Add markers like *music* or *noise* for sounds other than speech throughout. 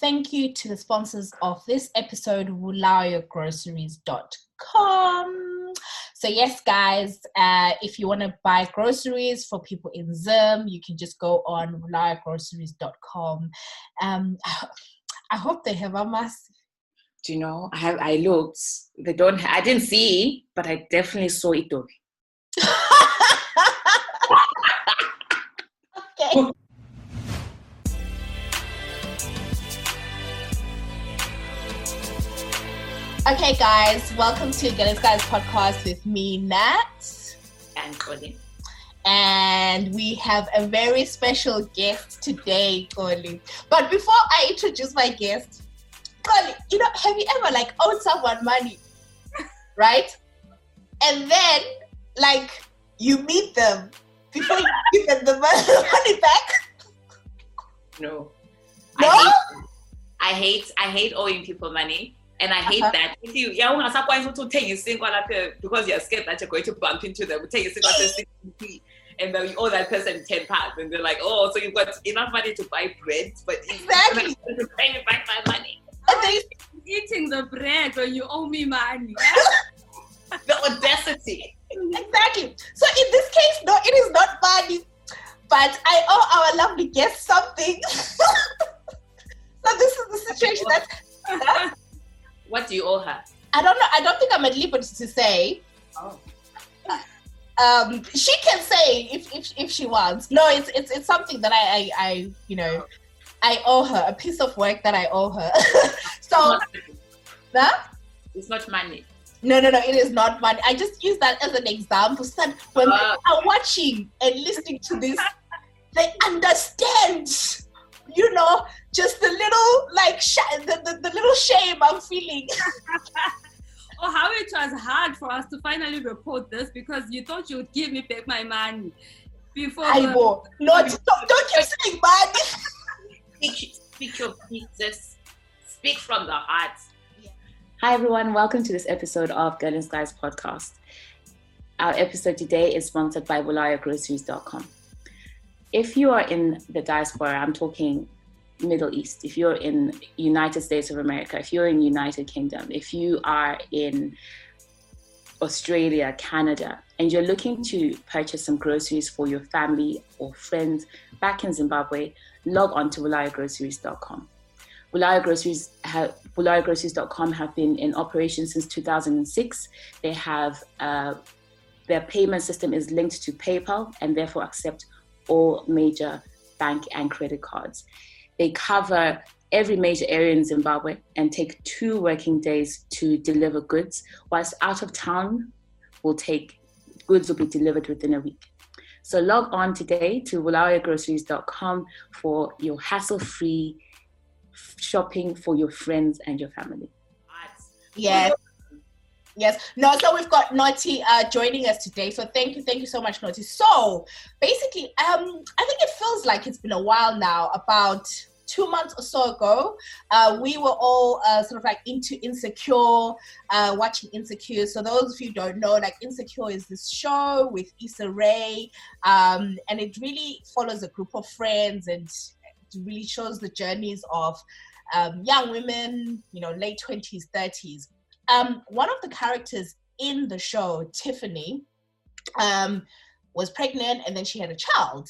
thank you to the sponsors of this episode, bulawayogroceries.com. So, yes, guys, uh, if you want to buy groceries for people in Zim, you can just go on bulawayogroceries.com. Um, *sighs* I hope they have a mask. Do you know? I have. I looked. They don't. I didn't see, but I definitely saw it *laughs* okay. *laughs* Okay, guys, welcome to Girl In Skies podcast with me, Nat. And Xolie. And we have a very special guest today, Xolie. But before I introduce my guest, Xolie, you know, have you ever like owed someone money? *laughs* right? And then, like, you meet them before you give them the *laughs* money back? No. No? I hate, I hate I hate owing people money. And I hate Uh-huh. that. If you yeah, ungasakwazi ukuthi uthenge isinkwa lapha because you're scared that you're going to bump into them, uthenge isinkwa se-60p and then you owe that person 10 pounds and they're like, oh, so you've got enough money to buy bread, but Exactly. *laughs* to pay me back my money. And they *laughs* eating the bread when you owe me money. *laughs* The audacity. Exactly. So in this case, no, it is not money, but I owe our lovely guest something. so this is the situation that What do you owe her? I don't know. I don't think I'm at liberty to say. Oh. Um, she can say if, if if she wants. No, it's it's it's something that I I, I you know I owe her a piece of work that I owe her. *laughs* so that It's not money. no no no, it is not money. I just use that as an example so that when Uh. people are watching and listening to this, they understand. You know, just the little like sh- the, the, the little shame I'm feeling. *laughs* *laughs* oh, how it was hard for us to finally report this because you thought you would give me back my money before. I the- will. No, *laughs* don't, don't keep saying money. Speak, speak your pieces. Speak from the heart. Hi, everyone. Welcome to this episode of Girl In Skies podcast. Our episode today is sponsored by BulawayoGroceries.com. If you are in the diaspora, I'm talking Middle East, if you're in United States of America, if you're in United Kingdom, if you are in Australia, Canada, and you're looking to purchase some groceries for your family or friends back in Zimbabwe, log on to BulawayoGroceries.com. Bulawayo have, BulawayoGroceries.com have been in operation since 2006. They have uh, their payment system is linked to PayPal and therefore accept all major bank and credit cards. They cover every major area in Zimbabwe and take two working days to deliver goods, whilst out of town will take goods will be delivered within a week. So log on today to BulawayoGroceries.com for your hassle-free shopping for your friends and your family. Yes. Yes. No, so we've got Notty uh, joining us today. So thank you, thank you so much, Notty. So basically, um, I think it feels like it's been a while now, about two months or so ago, uh, we were all uh, sort of like into Insecure, uh, watching Insecure. So those of you don't know, like Insecure is this show with Issa Rae, um, and it really follows a group of friends and it really shows the journeys of um, young women, you know, late 20s, 30s. Um, one of the characters in the show, Tiffany, um, was pregnant and then she had a child.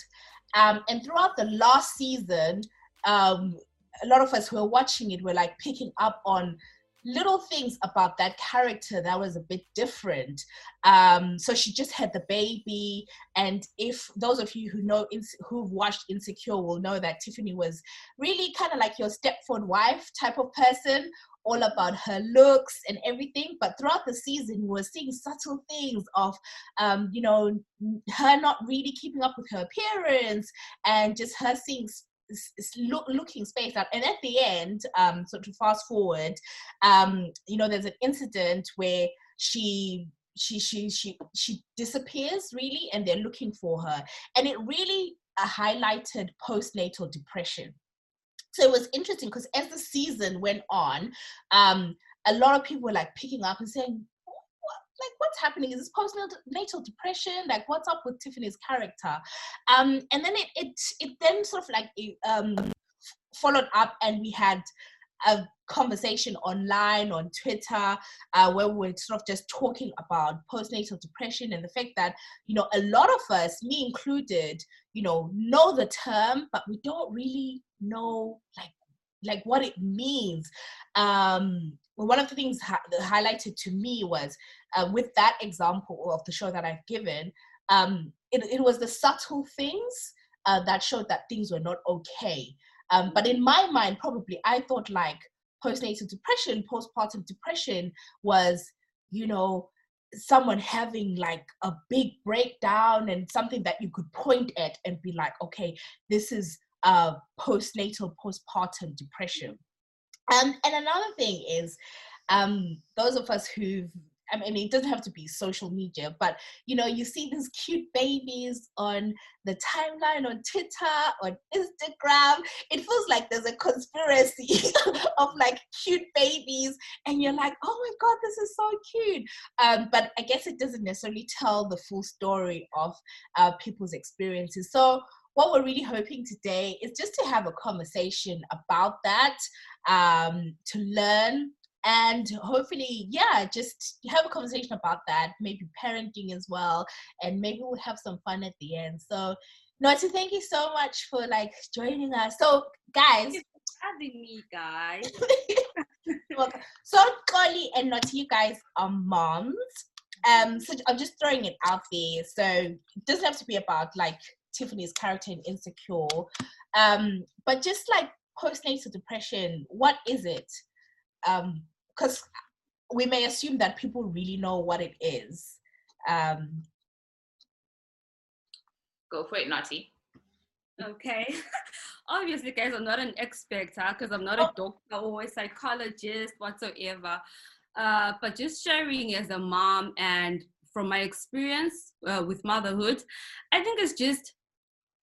Um, and throughout the last season, um, a lot of us who were watching it were like picking up on little things about that character that was a bit different. Um, so she just had the baby, and if those of you who know who've watched Insecure will know that Tiffany was really kind of like your Stepford wife type of person, all about her looks and everything. But throughout the season, we were seeing subtle things of, um, you know, her not really keeping up with her appearance and just her seeing look, looking spaced out. And at the end, um, so to fast forward, um, you know, there's an incident where she she she she she disappears really, and they're looking for her, and it really uh, highlighted postnatal depression. So it was interesting because as the season went on, um, a lot of people were like picking up and saying, like what's happening? Is this postnatal depression? Like what's up with Tiffany's character? Um, and then it it it then sort of like um followed up and we had a conversation online on Twitter uh, where we are sort of just talking about postnatal depression and the fact that you know a lot of us, me included, you know, know the term, but we don't really know like like what it means. Um, one of the things ha- highlighted to me was uh, with that example of the show that I've given, um, it, it was the subtle things uh, that showed that things were not okay. Um, but in my mind, probably I thought like postnatal depression, postpartum depression was, you know, someone having like a big breakdown and something that you could point at and be like, okay, this is uh, postnatal, postpartum depression. Um, and another thing is, um, those of us who've I mean, it doesn't have to be social media, but you know, you see these cute babies on the timeline on Twitter, on Instagram. It feels like there's a conspiracy *laughs* of like cute babies, and you're like, oh my god, this is so cute. Um, but I guess it doesn't necessarily tell the full story of uh, people's experiences. So what we're really hoping today is just to have a conversation about that, um, to learn and hopefully yeah just have a conversation about that maybe parenting as well and maybe we'll have some fun at the end. So Notty, thank you so much for like joining us. So guys having me guys. *laughs* So Xolie and Notty, you guys are moms. Um so i'm just throwing it out there. So it doesn't have to be about like tiffany's character in insecure. Um but just like postnatal depression what is it um because we may assume that people really know what it is um go for it Notty okay *laughs* obviously guys i'm not an expert because huh? i'm not a oh. doctor or a psychologist whatsoever uh, but just sharing as a mom and from my experience uh, with motherhood i think it's just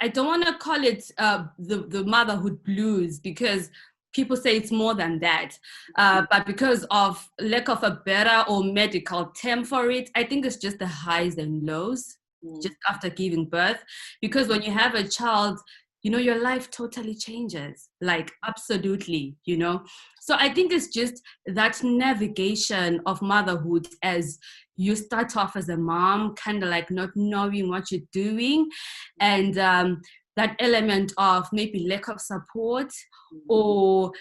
i don't want to call it uh, the, the motherhood blues because people say it's more than that. Uh, mm-hmm. but because of lack of a better or medical term for it, I think it's just the highs and lows mm. just after giving birth. Because when you have a child, you know, your life totally changes, like absolutely, you know. So I think it's just that navigation of motherhood as you start off as a mom, kind of like not knowing what you're doing. And um, that element of maybe lack of support mm-hmm. or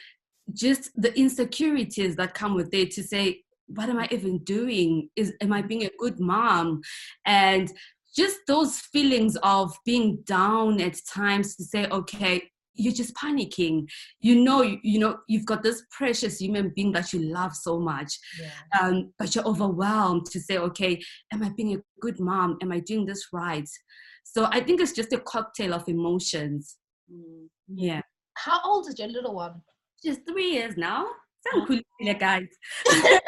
just the insecurities that come with it to say what am i even doing? Is am i being a good mom? And just those feelings of being down at times to say okay you're just panicking. You know you, you know you've got this precious human being that you love so much yeah. um, but you're overwhelmed to say okay am i being a good mom? Am i doing this right so I think it's just a cocktail of emotions. Mm. Yeah. How old is your little one? She's three years now. Sound oh. cool, guys. *laughs*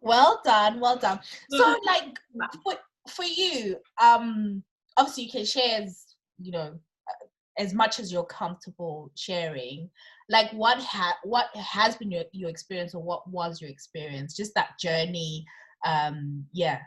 well done, well done. So, *laughs* like, for, for you, um, obviously you can share as you know as much as you're comfortable sharing. Like, what ha- what has been your your experience, or what was your experience? Just that journey. Um, yeah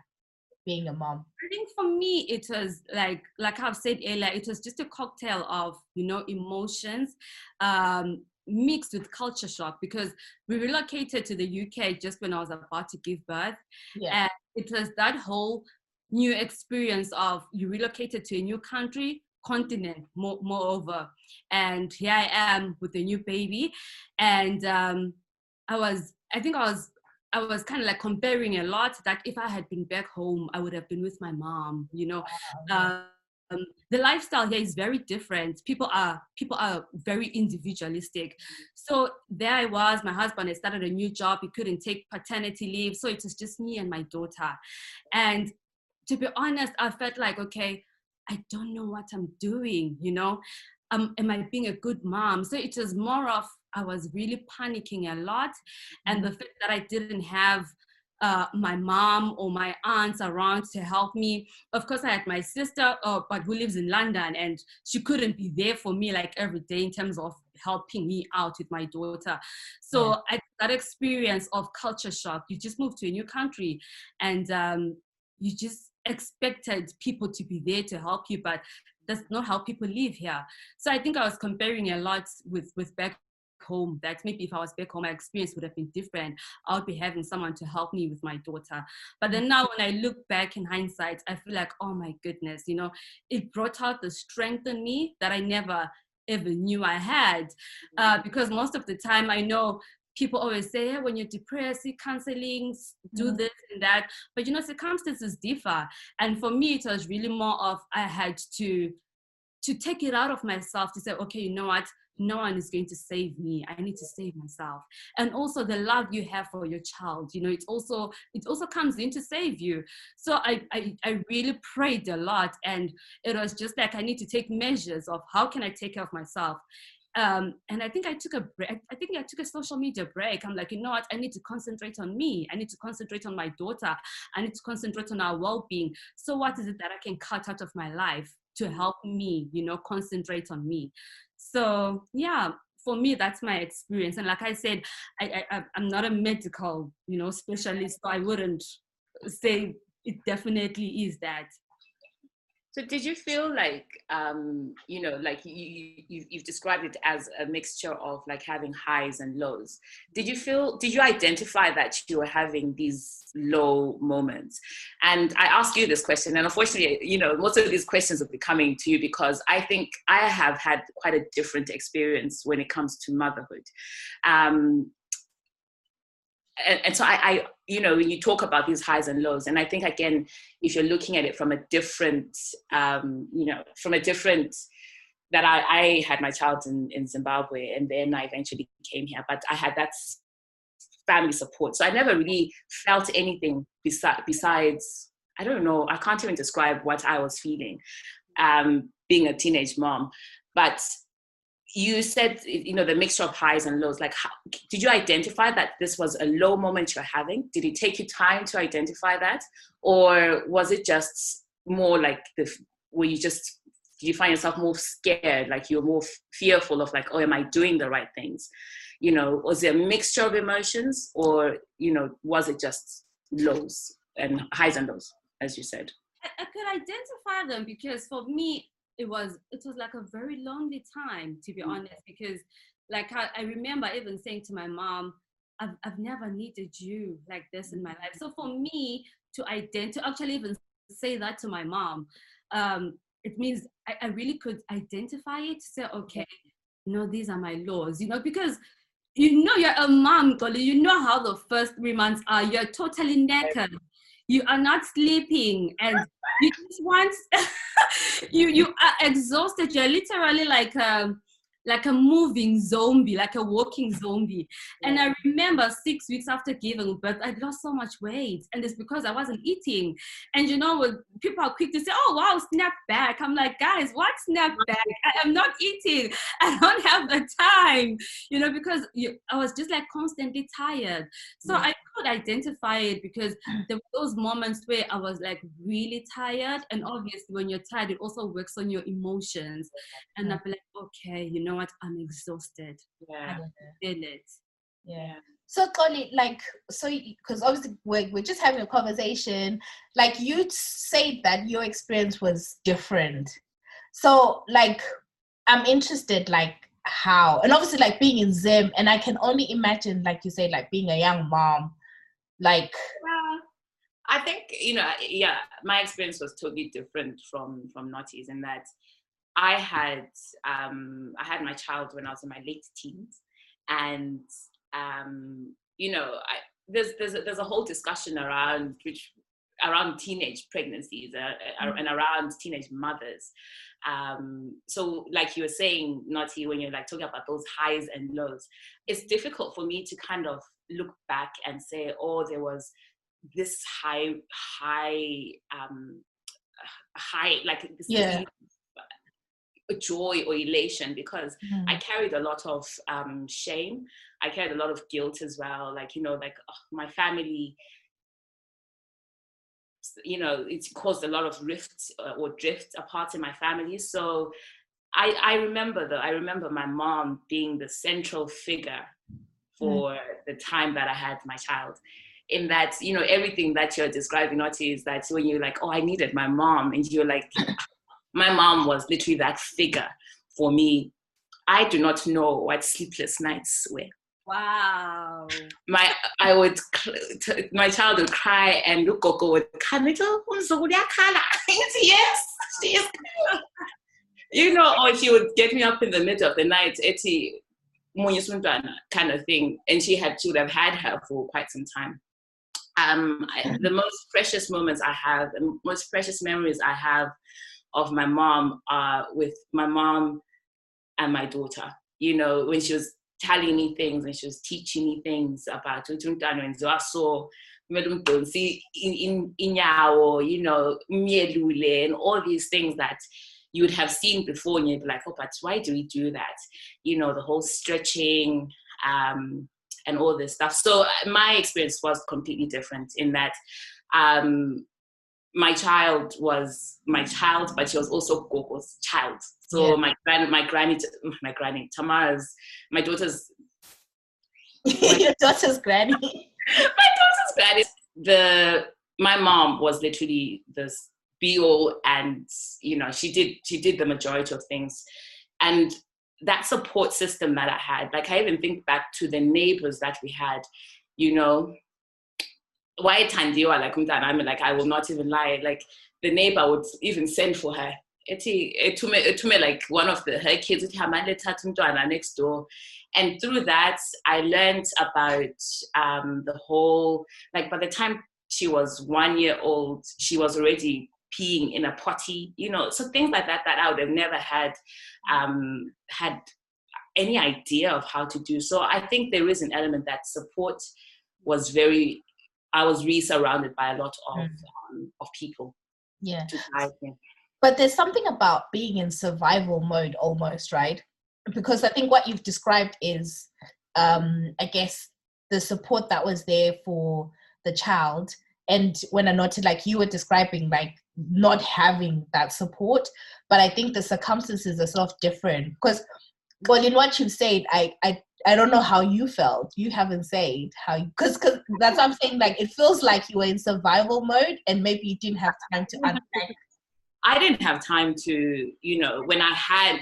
being a mom? I think for me, it was like, like I've said earlier, it was just a cocktail of, you know, emotions um, mixed with culture shock because we relocated to the UK just when I was about to give birth. Yeah. And it was that whole new experience of you relocated to a new country, continent, more, moreover. And here I am with a new baby. And um, I was, I think I was I was kind of like comparing a lot that if I had been back home, I would have been with my mom, you know. Um, the lifestyle here is very different. People are people are very individualistic. So there I was. My husband had started a new job. He couldn't take paternity leave, so it was just me and my daughter. And to be honest, I felt like okay, I don't know what I'm doing. You know, um, am I being a good mom? So it was more of I was really panicking a lot. And the mm-hmm. fact that I didn't have uh, my mom or my aunts around to help me. Of course, I had my sister, uh, but who lives in London, and she couldn't be there for me like every day in terms of helping me out with my daughter. So yeah. I, that experience of culture shock, you just moved to a new country, and um, you just expected people to be there to help you, but that's not how people live here. So I think I was comparing a lot with with back home that maybe if I was back home, my experience would have been different. I would be having someone to help me with my daughter. But then now when I look back in hindsight, I feel like, oh my goodness, you know, it brought out the strength in me that I never ever knew I had. Uh, because most of the time I know people always say, hey, when you're depressed, see counseling, do mm-hmm. this and that. But you know, circumstances differ. And for me, it was really more of I had to to take it out of myself to say, okay, you know what? No one is going to save me i need to save myself and also the love you have for your child you know it also it also comes in to save you so I, I i really prayed a lot and it was just like i need to take measures of how can i take care of myself um, and I think I took a break. I think I took a social media break. I'm like, you know what? I need to concentrate on me. I need to concentrate on my daughter. I need to concentrate on our well-being. So what is it that I can cut out of my life to help me? You know, concentrate on me. So yeah, for me that's my experience. And like I said, I, I I'm not a medical, you know, specialist, so I wouldn't say it definitely is that. So did you feel like, um, you know, like you, you, you've described it as a mixture of like having highs and lows. Did you feel, did you identify that you were having these low moments? And I ask you this question, and unfortunately, you know, most of these questions will be coming to you because I think I have had quite a different experience when it comes to motherhood. Um, and, and so I, I, you know, when you talk about these highs and lows, and I think again, if you're looking at it from a different, um, you know, from a different, that I, I had my child in, in Zimbabwe and then I eventually came here, but I had that family support. So I never really felt anything besides, besides I don't know, I can't even describe what I was feeling um, being a teenage mom. But you said you know the mixture of highs and lows like how, did you identify that this was a low moment you're having? Did it take you time to identify that? Or was it just more like the were you just did you find yourself more scared like you're more fearful of like oh am i doing the right things? You know was it a mixture of emotions or you know was it just lows and highs and lows as you said? I, I could identify them because for me it was it was like a very lonely time to be mm. honest because like I, I, remember even saying to my mom I've, I've never needed you like this in my life. So for me to identify actually even say that to my mom um, it means I, I really could identify it to say okay you know these are my laws you know because you know you're a mom Xolie, you know how the first three months are you're totally naked you are not sleeping and you just want *laughs* you you are exhausted you're literally like um like a moving zombie, like a walking zombie. Yeah. And I remember six weeks after giving birth, I lost so much weight. And it's because I wasn't eating. And you know, people are quick to say, oh, wow, snap back. I'm like, guys, what snap back? I am not eating. *laughs* I don't have the time, you know, because you, I was just like constantly tired. So yeah. I identify it because mm. there were those moments where I was like really tired. And obviously, when you're tired, it also works on your emotions. And mm. I'd be like, okay, you know, what? I'm exhausted. Yeah. I feel it. Yeah. So, Xolie, like, so because obviously we're, we're just having a conversation. Like, you said that your experience was different. So, like, I'm interested, like, how, and obviously, like, being in Zim, and I can only imagine, like you said, like, being a young mom, like. Yeah. I think you know, yeah, my experience was totally different from from Notty's in that I had um, I had my child when I was in my late teens, and um, you know, I, there's there's a, there's a whole discussion around which around teenage pregnancies uh, mm-hmm. and around teenage mothers. Um, so, like you were saying, Notty, when you're like talking about those highs and lows, it's difficult for me to kind of look back and say, oh, there was this high, high, um, high, like this yeah joy or elation because mm. I carried a lot of um, shame. I carried a lot of guilt as well. Like, you know, like oh, my family, you know, it caused a lot of rift uh, or drift apart in my family. So I, I remember though, I remember my mom being the central figure. For mm. the time that I had my child in that you know everything that you're describing not is that when you're like oh i needed my mom and you're like *laughs* my mom was literally that figure for me. I do not know what sleepless nights were. Wow. My I would my child would cry and Gogo would come little *laughs* yes, she is *laughs* you know, or she would get me up in the middle of the night, eti kind of thing. And she had she would have had her for quite some time. Um, I, the most precious moments I have, the most precious memories I have of my mom are with my mom and my daughter. You know, when she was telling me things and she was teaching me things about Utuntano and Zoaso, see in in inyawo, you know, mielule and all these things that you would have seen before and you'd be like, oh, but why do we do that? You know, the whole stretching um, and all this stuff. So uh, my experience was completely different in that um, my child was my child, but she was also Gogo's child. So yeah. my grand, my granny, *sighs* my granny, Tamara's, my daughter's. *laughs* Your daughter's granny. *laughs* my daughter's granny. The my mom was literally this all and you know she did she did the majority of things. And that support system that i had like i even think back to the neighbors that we had you know. Why tandiwa like i mean like i will not even lie like the neighbor would even send for her. It me like one of the her kids next door. And through that i learned about um, the whole like by the time she was one year old she was already peeing in a potty, you know, so things like that that I would have never had um, had any idea of how to do. So I think there is an element that support was very. I was really surrounded by a lot of mm. um, of people. Yeah. But there's something about being in survival mode almost, right? Because I think what you've described is, um, I guess, the support that was there for the child. And when I noted, like you were describing, like not having that support. But I think the circumstances are sort of different because, well, in what you've said, I, I, I don't know how you felt. You haven't said how, because because that's what I'm saying. Like it feels like you were in survival mode, and maybe you didn't have time to *laughs* unpack I didn't have time to, you know, when I had,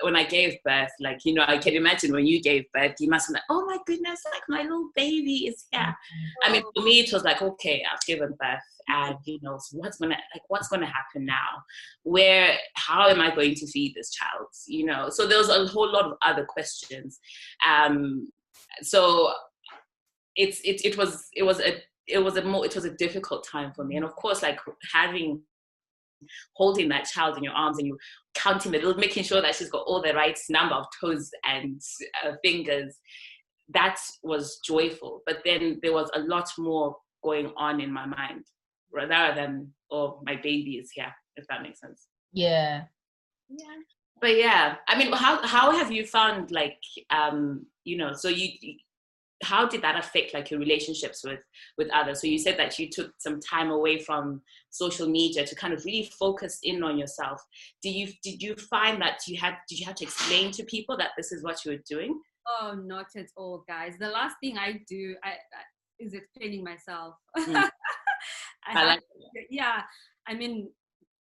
when I gave birth, like, you know, I can imagine when you gave birth, you must be like, oh my goodness, like my little baby is here. I mean, for me, it was like, okay, I've given birth and, you know, so what's gonna, like, what's gonna happen now? Where, how am I going to feed this child? You know, so there was a whole lot of other questions. Um, so it's, it, it was, it was a, it was a more, it was a difficult time for me. And of course, like having holding that child in your arms and you counting the little, making sure that she's got all the right number of toes and uh, fingers. That was joyful. But then there was a lot more going on in my mind rather than, oh, my baby is here, if that makes sense. Yeah. Yeah. But yeah, I mean, how how have you found like um, you know, so you how did that affect like your relationships with with others? So you said that you took some time away from social media to kind of really focus in on yourself. Do you did you find that you had did you have to explain to people that this is what you were doing? Oh not at all guys. The last thing i do I, I is explaining myself? Mm. *laughs* I I like yeah. I mean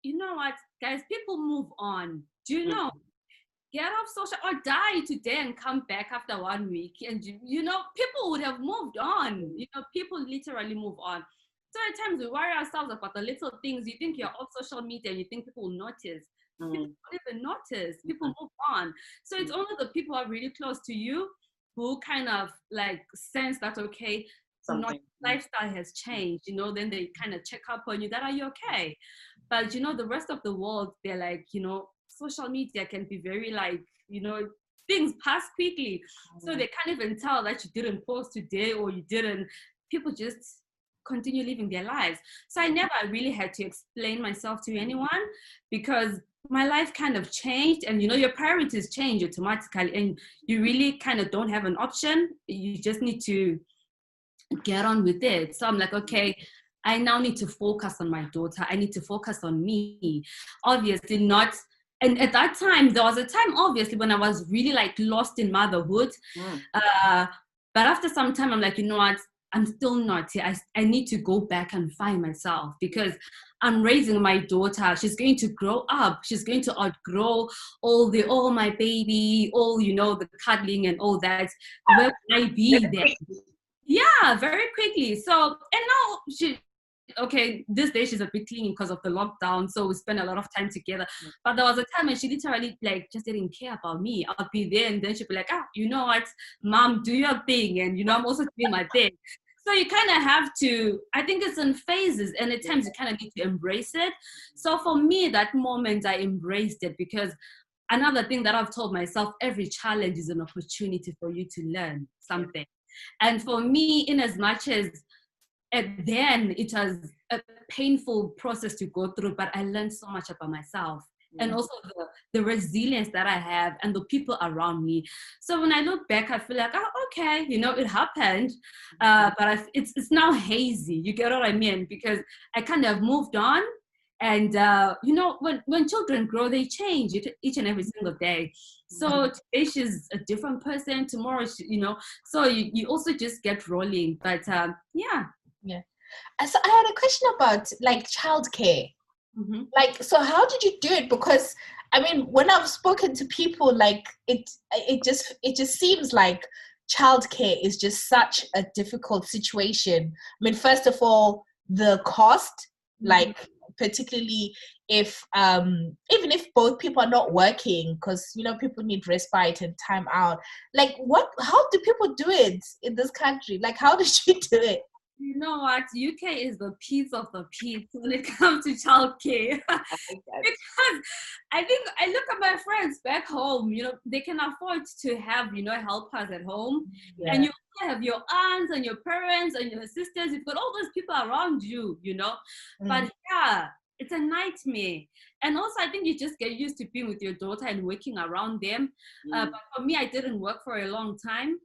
you know what guys? People move on. Do you mm. know get off social or die today and come back after one week. And you, you know people would have moved on. You know people literally move on. So at times we worry ourselves about the little things. You think you're off social media and you think people will notice. Mm. people don't even notice. People move on. So it's only the people who are really close to you who kind of like sense that okay not lifestyle has changed. You know then they kind of check up on you that are you okay? But you know the rest of the world they're like you know social media can be very like, you know, things pass quickly. So mm. they can't even tell that you didn't post today or you didn't. People just continue living their lives. So I never really had to explain myself to anyone because my life kind of changed and you know your priorities change automatically and you really kind of don't have an option. You just need to get on with it. So I'm like, okay, I now need to focus on my daughter. I need to focus on me. Obviously, not and at that time there was a time obviously when i was really like lost in motherhood mm. uh, but after some time i'm like you know what I'm still not here. I, I need to go back and find myself because I'm raising my daughter. She's going to grow up. She's going to outgrow all the, oh, my baby, all, you know, the cuddling and all that. Where can I be there? Yeah, very quickly. So, and now she, okay, this day she's a bit clingy because of the lockdown, so we spend a lot of time together. Mm. But there was a time when she literally like just didn't care about me. I'll be there, and then she'd be like, ah, you know what, mom, do your thing, and you know I'm also doing my thing. So you kind of have to. I think it's in phases, and at times you kind of need to embrace it. So for me, that moment I embraced it because another thing that I've told myself: every challenge is an opportunity for you to learn something. And for me, in as much as and then it was a painful process to go through but i learned so much about myself and mm. also the, the resilience that i have and the people around me. So when i look back i feel like oh okay you know it happened. Uh, but I, it's, it's now hazy you get what i mean? Because i kind of moved on and uh, you know when, when children grow they change each and every single day. So mm-hmm. today she's a different person tomorrow she, you know so you, you also just get rolling but um, yeah yeah. So I had a question about like childcare. Mm-hmm. Like, so how did you do it? Because I mean, when I've spoken to people, like it, it just, it just seems like childcare is just such a difficult situation. I mean, first of all, the cost, mm-hmm. like particularly if um even if both people are not working because you know people need respite and time out like what how do people do it in this country like how *laughs* did you do it you know what? UK is the piece of the piece when it *laughs* comes to childcare. *laughs* *laughs* because I think I look at my friends back home, you know, they can afford to have, you know, helpers at home. Yeah. And you have your aunts and your parents and your sisters. You've got all those people around you, you know. Mm. But yeah, it's a nightmare. And also, I think you just get used to being with your daughter and working around them. Uh, mm. Uh, but for me, I didn't work for a long time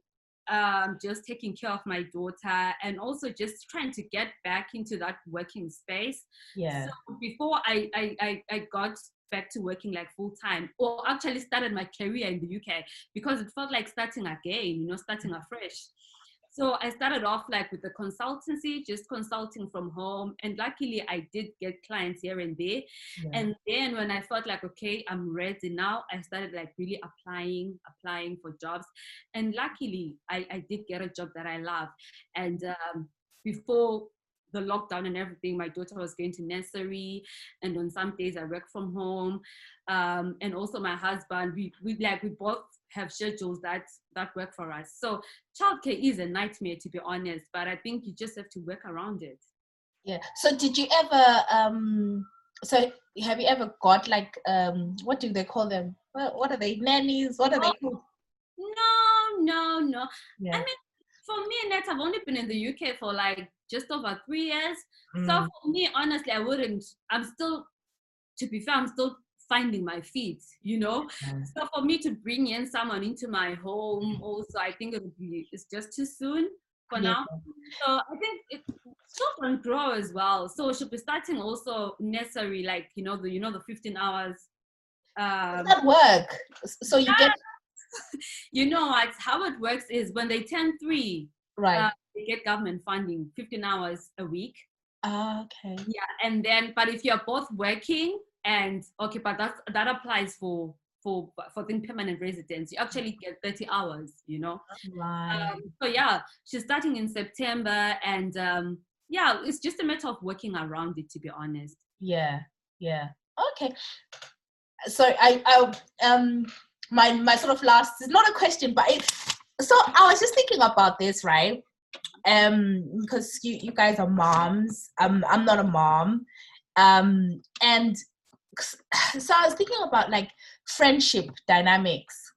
um, just taking care of my daughter and also just trying to get back into that working space. Yeah. So before I, I, I, I got back to working like full time or actually started my career in the UK because it felt like starting again, you know, starting afresh. So I started off like with the consultancy, just consulting from home. And luckily I did get clients here and there. Yeah. And then when I felt like, okay, I'm ready now, I started like really applying, applying for jobs. And luckily I, I did get a job that I love. And um, before the lockdown and everything, my daughter was going to nursery, and on some days I work from home, um, and also my husband. We we like we both have schedules that that work for us. So childcare is a nightmare to be honest, but I think you just have to work around it. Yeah. So did you ever um so have you ever got like um what do they call them? What, what are they? Nannies? What are they called? No, no, no. Yeah. I mean for me, Nat, I've only been in the UK for like just over three years. Mm. So for me, honestly, I wouldn't. I'm still, to be fair, I'm still finding my feet, you know. So for me to bring in someone into my home, mm. also, I think it would be it's just too soon for yeah. now. So I think it children grow as well. So should be starting also necessary, like you know the you know the 15 hours. Um, that work? So you get. *laughs* you know what? How it works is when they turn three, right? Uh, they get government funding, 15 hours a week. Uh, okay. Yeah, and then but if you're both working, and okay but that that applies for for for the permanent residents. You actually get 30 hours you know? Right. Um, so yeah she's starting in september and um yeah it's just a matter of working around it to be honest. Yeah yeah. Okay. So i i um my my sort of last is not a question but it so i was just thinking about this right? Um because you you guys are moms. Um i'm not a mom. Um and *sighs* so I was thinking about like friendship dynamics,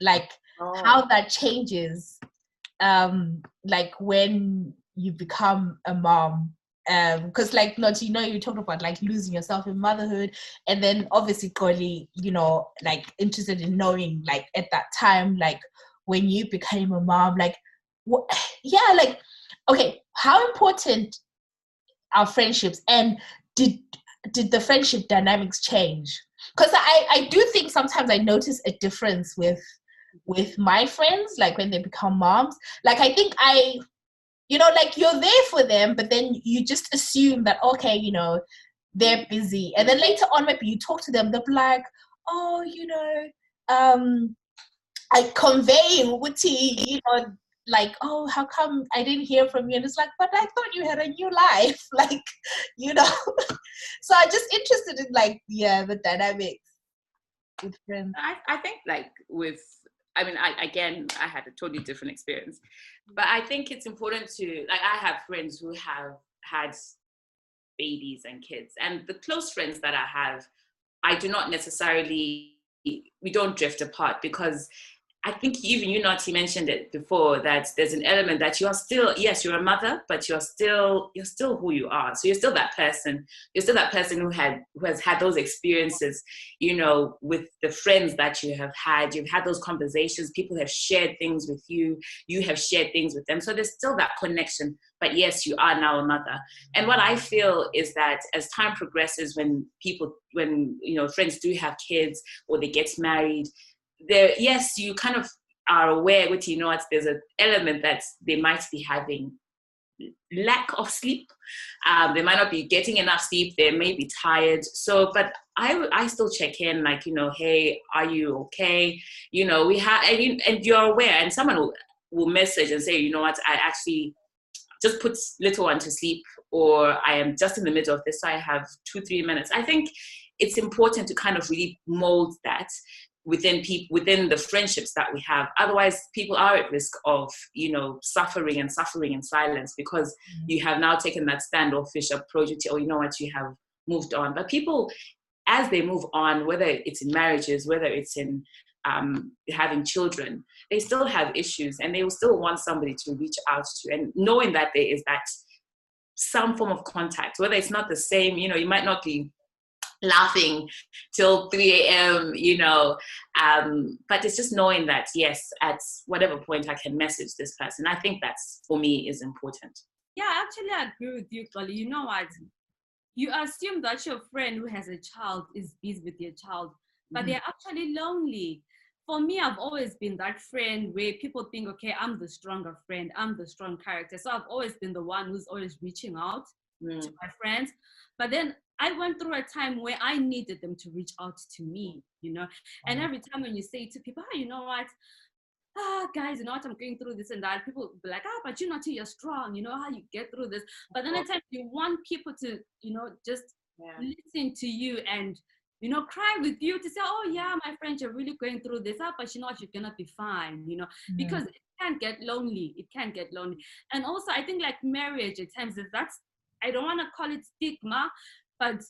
like oh. how that changes, um, like when you become a mom. Um, because like not you know you talked about like losing yourself in motherhood, and then obviously Xolie, you know, like interested in knowing like at that time, like when you became a mom, like what, *sighs* yeah, like okay, how important are friendships and did did the friendship dynamics change? Because I, I do think sometimes I notice a difference with with my friends, like when they become moms. Like I think I you know, like you're there for them, but then you just assume that okay, you know, they're busy, and then later on, maybe you talk to them, they'll be like, oh, you know, um, I conveying witty, you know, like, oh, how come I didn't hear from you? And it's like, but I thought you had a new life, *laughs* like, you know. *laughs* so I'm just interested in like, yeah, the dynamics with friends. I, I think like with I mean, I, again, I had a totally different experience, but I think it's important to like. I have friends who have had babies and kids, and the close friends that I have, I do not necessarily we don't drift apart because I think even you, Notty, mentioned it before that there's an element that you are still, yes, you're a mother, but you're still, you're still who you are. So you're still that person. You're still that person who had, who has had those experiences, you know, with the friends that you have had. You've had those conversations. People have shared things with you. You have shared things with them. So there's still that connection. But yes, you are now a mother. And what I feel is that as time progresses, when people, when you know, friends do have kids or they get married there yes you kind of are aware with you know what there's an element that they might be having lack of sleep. Um, they might not be getting enough sleep. They may be tired. So but i i still check in like you know hey are you okay? You know we have and, you, and you're aware and someone will, will message and say you know what i actually just put little one to sleep or i am just in the middle of this so i have two three minutes. I think it's important to kind of really mold that within people within the friendships that we have. Otherwise people are at risk of you know suffering and suffering in silence because mm-hmm. you have now taken that standoffish approach or you know what you have moved on. But people as they move on whether it's in marriages whether it's in um, having children they still have issues and they will still want somebody to reach out to. And knowing that there is that some form of contact whether it's not the same you know you might not be laughing till 3 a.m., you know. Um, but it's just knowing that, yes, at whatever point I can message this person. I think that's, for me, is important. Yeah, actually, I agree with you, Xolie. You know what? You assume that your friend who has a child is busy with your child, but mm-hmm. they're actually lonely. For me, I've always been that friend where people think, okay, I'm the stronger friend, I'm the strong character. So I've always been the one who's always reaching out mm. to my friends. But then I went through a time where I needed them to reach out to me, you know. And mm-hmm. every time when you say to people, oh, you know what, ah, guys, you know what, I'm going through this and that, people be like, ah, but you know, you're strong, you know how you get through this. But then at times you want people to, you know, just yeah. listen to you and you know, cry with you to say, oh yeah, my friend, you're really going through this, ah, but you know what, you're gonna be fine, you know, mm-hmm. because it can get lonely. It can get lonely. And also I think like marriage at times that's I don't want to call it stigma, but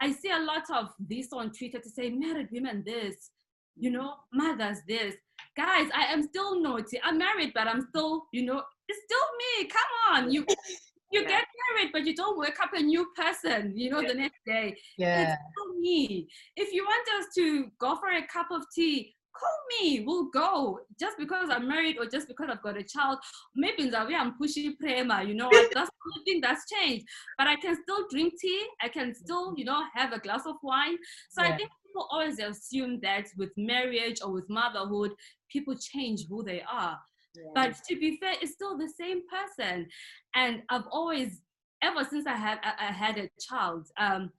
I see a lot of this on Twitter to say married women this, you know, mothers this. Guys, I am still Notty. I'm married, but I'm still, you know, it's still me. Come on. You *laughs* you yeah. get married, but you don't wake up a new person, you know, yeah. the next day. Yeah. It's still me. If you want us to go for a cup of tea, call me, we'll go. Just because I'm married or just because I've got a child, maybe in that way I'm pushing prema, you know, *laughs* that's the only thing that's changed. But I can still drink tea, I can still, you know, have a glass of wine. So yeah. I think people always assume that with marriage or with motherhood, people change who they are. Yeah. But to be fair, it's still the same person. And I've always, ever since I had I, I had a child, um,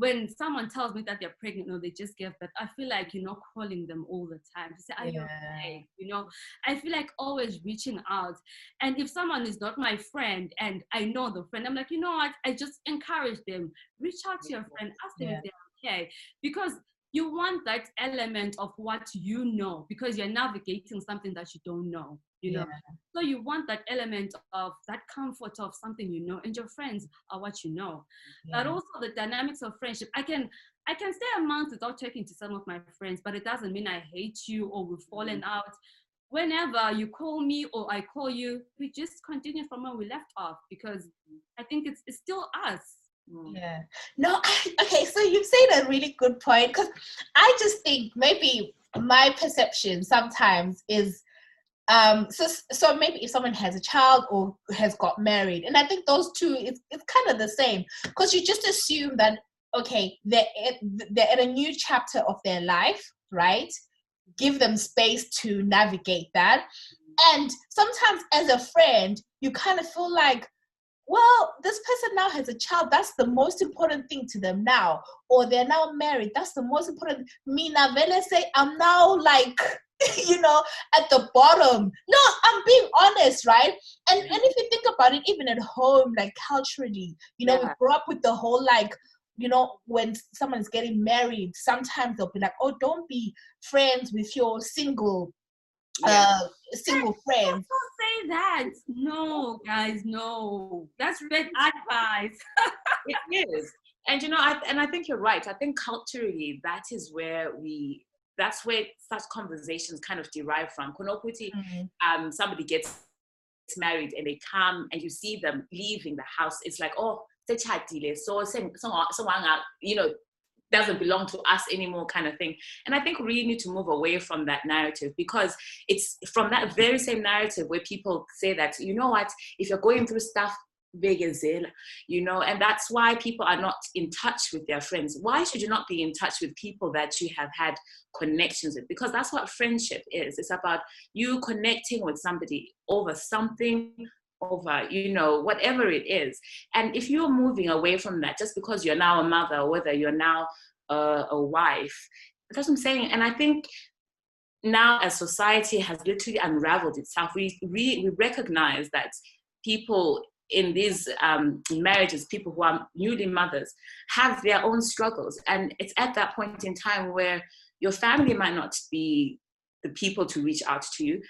when someone tells me that they're pregnant or they just gave birth, I feel like you're not calling them all the time to say, Are yeah. you okay? You know, I feel like always reaching out. And if someone is not my friend and I know the friend, I'm like, you know what? I just encourage them, reach out to your friend, ask them yeah. if they're okay. Because you want that element of what you know because you're navigating something that you don't know you know yeah. so you want that element of that comfort of something you know and your friends are what you know yeah. but also the dynamics of friendship i can i can stay a month without talking to some of my friends but it doesn't mean i hate you or we've fallen mm-hmm. out whenever you call me or i call you we just continue from where we left off because i think it's, it's still us Mm. Yeah. No, I, okay, so you've said a really good point because I just think maybe my perception sometimes is um so so maybe if someone has a child or has got married and i think those two it's, it's kind of the same because you just assume that okay they're at, they're at a new chapter of their life right give them space to navigate that And sometimes as a friend, you kind of feel like, well, this person now has a child. That's the most important thing to them now. Or they're now married. That's the most important. Me now, say I'm now like, *laughs* you know, at the bottom. No, I'm being honest, right? And and if you think about it, even at home, like culturally, you know, yeah. we grew up with the whole like, you know, when someone's getting married, sometimes they'll be like, oh, don't be friends with your single yeah. uh, single friends. Don't say that. No, guys, no. That's red advice. *laughs* it is. And you know, I and I think you're right. I think culturally that is where we that's where such conversations kind of derive from. Konokuti, mm-hmm. um, somebody gets married and they come and you see them leaving the house. It's like, oh, so someone, you know, doesn't belong to us anymore kind of thing and i think we really need to move away from that narrative because it's from that very same narrative where people say that you know what if you're going through stuff you know and that's why people are not in touch with their friends why should you not be in touch with people that you have had connections with because that's what friendship is it's about you connecting with somebody over something over, you know, whatever it is. And if you're moving away from that just because you're now a mother whether you're now a, a wife, that's what I'm saying. And I think now as society has literally unraveled itself, we, we, we recognize that people in these um, marriages, people who are newly mothers, have their own struggles. And it's at that point in time where your family might not be the people to reach out to you.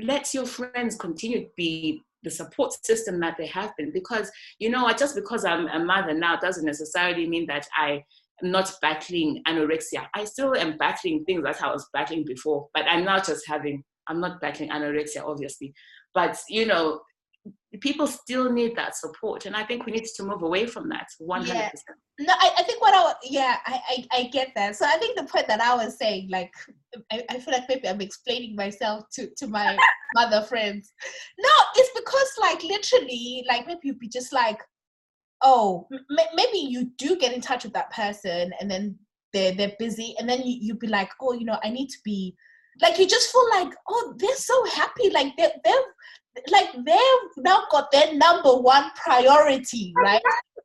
Let your friends continue to be the support system that they have been because you know just because i'm a mother now doesn't necessarily mean that i am not battling anorexia i still am battling things that i was battling before but i'm not just having i'm not battling anorexia obviously but you know people still need that support and i think we need to move away from that 100% yeah. no I, I think what i yeah I, I, I get that. So i think the point that i was saying like i, I feel like maybe i'm explaining myself to to my *laughs* mother friends. No it's because like literally like maybe you'd be just like oh m- maybe you do get in touch with that person and then they're they're busy and then you, you'd be like oh you know i need to be like you just feel like oh they're so happy like they're, they're like they've now got their number one priority, right?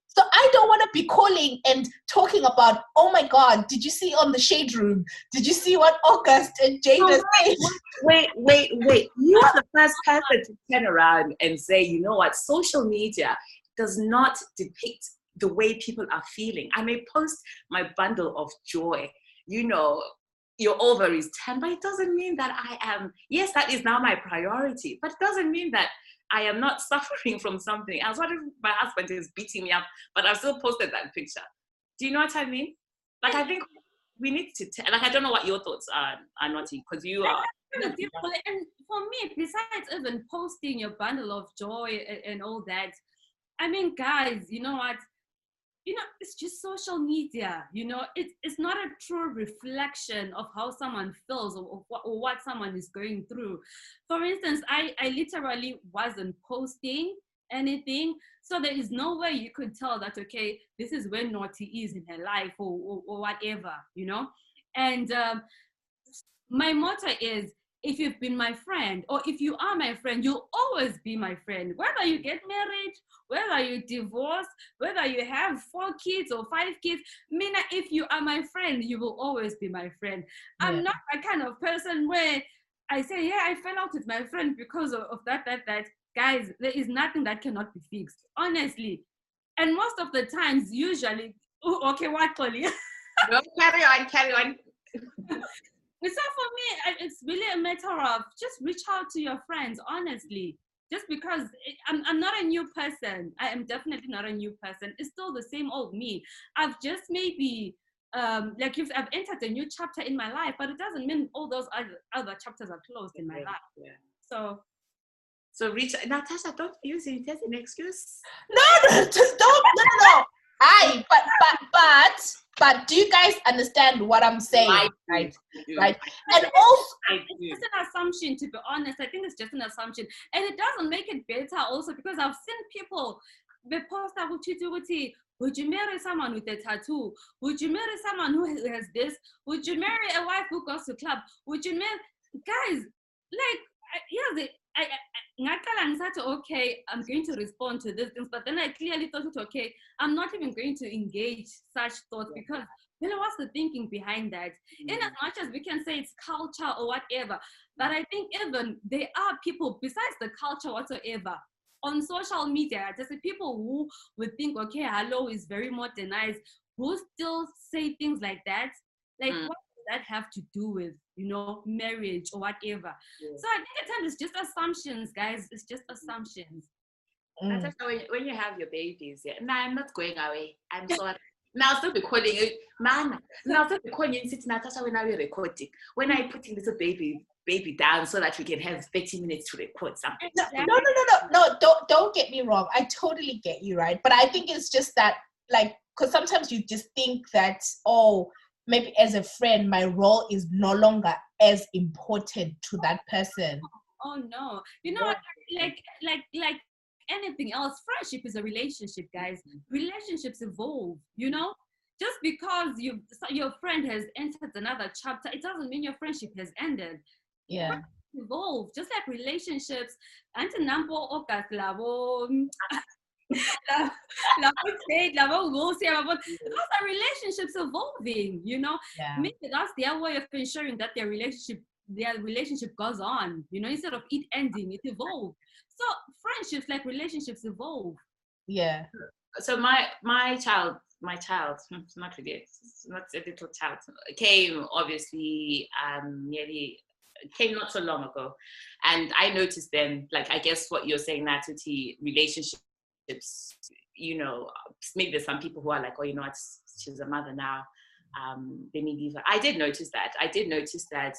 So I don't want to be calling and talking about, oh my God, did you see on the shade room? Did you see what August and Jada oh, said? Wait, wait, wait. You are the first person to turn around and say, you know what, social media does not depict the way people are feeling. I may post my bundle of joy, you know, your ovaries 10 but it doesn't mean that i am yes that is now my priority but it doesn't mean that i am not *laughs* suffering from something else. What if my husband is beating me up but i've still posted that picture? Do you know what i mean? Like i think we need to t- like i don't know what your thoughts are are Notty because you are and for me besides even posting your bundle of joy and, and all that i mean guys you know what you know, it's just social media. You know, it's it's not a true reflection of how someone feels or, or, what, or what someone is going through. For instance, I, I literally wasn't posting anything. So there is no way you could tell that, okay, this is where Notty is in her life or, or, or whatever, you know? And um, my motto is if you've been my friend or if you are my friend, you'll always be my friend. Whether you get married, whether you divorce, whether you have four kids or five kids, Mina, if you are my friend, you will always be my friend. Yeah. I'm not a kind of person where I say, yeah, I fell out with my friend because of, of that, that, that. Guys, there is nothing that cannot be fixed, honestly. And most of the times, usually, oh, okay, what, Collie? no, carry on, carry on. *laughs* so for me, it's really a matter of just reach out to your friends, honestly. Just because it, I'm, I'm not a new person. I am definitely not a new person. It's still the same old me. I've just maybe um, like you've, I've entered a new chapter in my life, but it doesn't mean all those other, other chapters are closed in my life. Yeah. So so reach Natasha, don't use it as an excuse. No, no, *laughs* just don't no no. I but but but but do you guys understand what I'm saying? I right, right. And also, it's just an assumption. To be honest, I think it's just an assumption, and it doesn't make it better. Also, because I've seen people they post that would you marry someone with a tattoo? Would you marry someone who has this? Would you marry a wife who goes to club? Would you marry guys? Like yeah, I, ngaqala ngisathi okay i'm going to respond to these things but then i clearly thought it okay i'm not even going to engage such thoughts because you know what's the thinking behind that mm-hmm. in as much as we can say it's culture or whatever but i think even there are people besides the culture whatsoever on social media there's people who would think okay hello is very modernized who still say things like that like mm. what that have to do with you know, marriage or whatever. Yeah. So I think at times it's just assumptions, guys. It's just assumptions. Mm. When, when you have your babies, yeah. No, I'm not going away. I'm *laughs* sorry. Now I'll still be calling it, man. Now I'll still be calling you, sitting Natasha when I recording. When I putting little baby baby down so that we can have 30 minutes to record something. No, no, no, no, no, no. Don't don't get me wrong. I totally get you, right? But I think it's just that, like, because sometimes you just think that, oh, maybe as a friend, my role is no longer as important to that person. Oh, oh no. You know, yeah. like like like anything else, friendship is a relationship, guys. Relationships evolve, you know? Just because you your friend has entered another chapter, it doesn't mean your friendship has ended. Yeah. Evolve, just like relationships. Anti nampo okas labo because our relationships evolving, you know. Yeah. Maybe that's their way of ensuring that their relationship their relationship goes on, you know, instead of it ending, it evolves. So friendships like relationships evolve. Yeah. So my my child, my child, not really, not a little child, came obviously um nearly came not so long ago, and I noticed then, like I guess what you're saying, Natuti, relationship you know, maybe there's some people who are like, oh, you know, she's a mother now. Um, they need leave I did notice that. I did notice that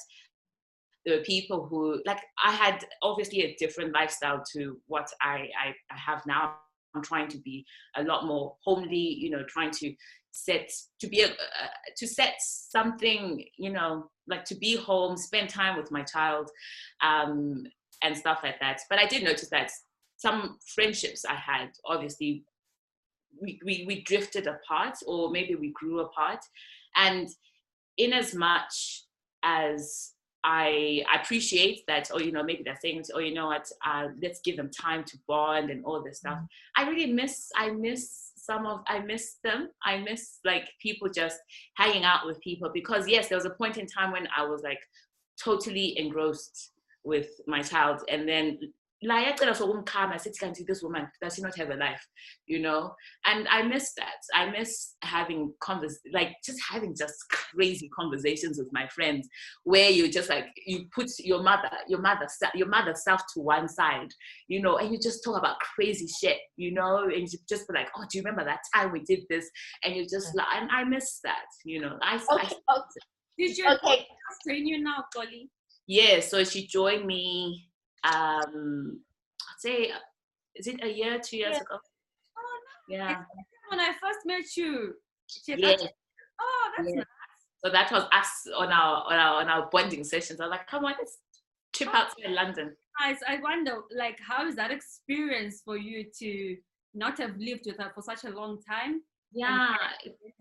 there were people who, like, I had obviously a different lifestyle to what I, I, I have now. I'm trying to be a lot more homely, you know, trying to set to be a, uh, to set something, you know, like to be home, spend time with my child, um, and stuff like that. But I did notice that some friendships I had, obviously, we, we, we drifted apart or maybe we grew apart. And in as much as I appreciate that, or you know, maybe they're saying, oh, you know what, uh, let's give them time to bond and all this stuff. Mm-hmm. I really miss, I miss some of, I miss them. I miss like people just hanging out with people because yes, there was a point in time when I was like totally engrossed with my child, and then yacela sokumkhama sithi kanti this woman does she not have a life you know and i miss that i miss having convers like just having just crazy conversations with my friends where you just like you put your mother your mother your mother self to one side you know and you just talk about crazy shit you know and you just be like oh do you remember that time we did this and you just like and i miss that you know i, okay. I okay. did you okay. train you now Polly? yeah so she joined me um, I'd say, is it a year, two years ago? Oh, no. Yeah. When I first met you. Yeah. Oh, that's nice. So that was us on our on our on our bonding sessions. I was like, come on, let's trip oh, out to London. Guys, I wonder, like, how is that experience for you to not have lived with her for such a long time? Yeah,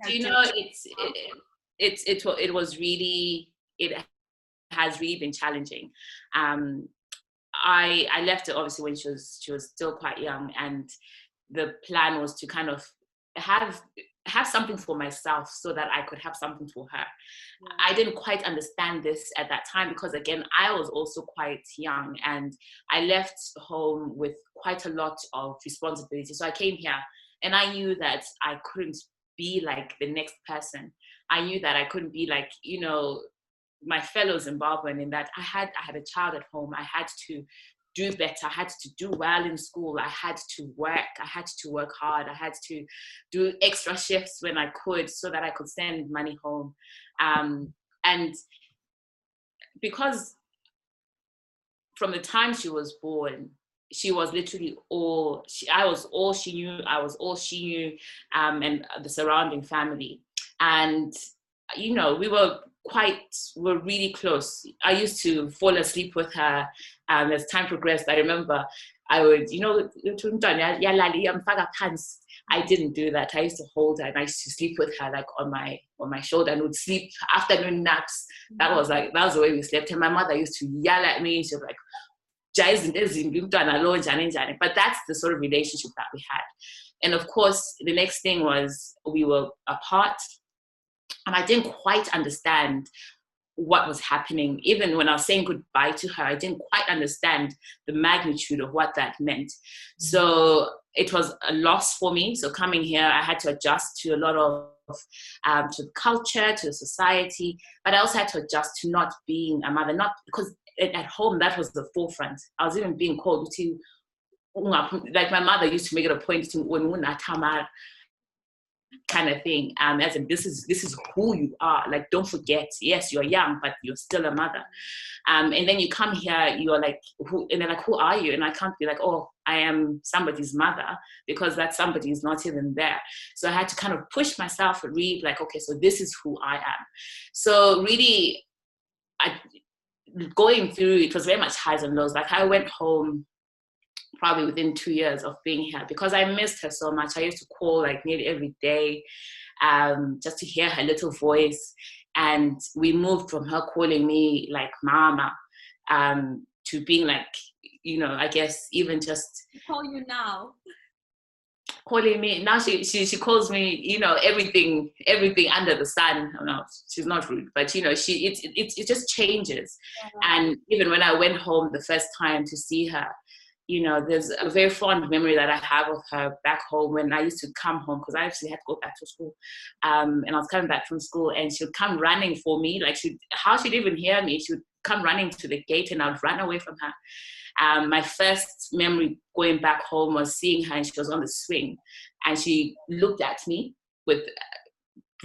you know, it's it, it, it, it was really it has really been challenging. Um, I I left it obviously when she was she was still quite young, and the plan was to kind of have have something for myself so that I could have something for her. Yeah. I mm. didn't quite understand this at that time because again I was also quite young and I left home with quite a lot of responsibility. So I came here and I knew that I couldn't be like the next person. I knew that I couldn't be like, you know, my fellow Zimbabwean in that I had I had a child at home. I had to do better. I had to do well in school. I had to work. I had to work hard. I had to do extra shifts when I could so that I could send money home. Um, and because from the time she was born, she was literally all she, I was all she knew. I was all she knew, um, and the surrounding family. And you know, we were quite were really close. I used to fall asleep with her and as time progressed. I remember I would, you know, I didn't do that. I used to hold her and I used to sleep with her like on my on my shoulder and would sleep afternoon naps. That was like that was the way we slept. And my mother used to yell at me. She was like, but that's the sort of relationship that we had and of course the next thing was we were apart and i didn't quite understand what was happening. Even when I was saying goodbye to her, I didn't quite understand the magnitude of what that meant. Mm-hmm. So it was a loss for me. So coming here, I had to adjust to a lot of um, to the culture, to the society, but I also had to adjust to not being a mother. Not because at home that was the forefront. I was even being called to like my mother used to make it a point to when kind of thing. Um, as in this is this is who you are. Like don't forget, yes, you're young, but you're still a mother. Um, and then you come here, you're like, who? And they're like, who are you? And I can't be like, oh, I am somebody's mother because that somebody is not even there. So I had to kind of push myself and read like, okay, so this is who I am. So really, I going through it was very much highs and lows. Like I went home probably within two years of being here because I missed her so much. I used to call like nearly every day um, just to hear her little voice. And we moved from her calling me like mama um, to being like, you know, I guess even just. Call you now. Calling me now, she she she calls me, you know, everything everything under the sun. No, she's not rude, but you know, she it it it just changes. Yeah. And even when I went home the first time to see her, you know, there's a very fond memory that I have of her back home when I used to come home because I actually had to go back to school. Um, and I was coming back from school and she would come running for me. Like, she, how she'd even hear me, she would come running to the gate and I'd run away from her. Um, my first memory going back home was seeing her and she was on the swing and she looked at me with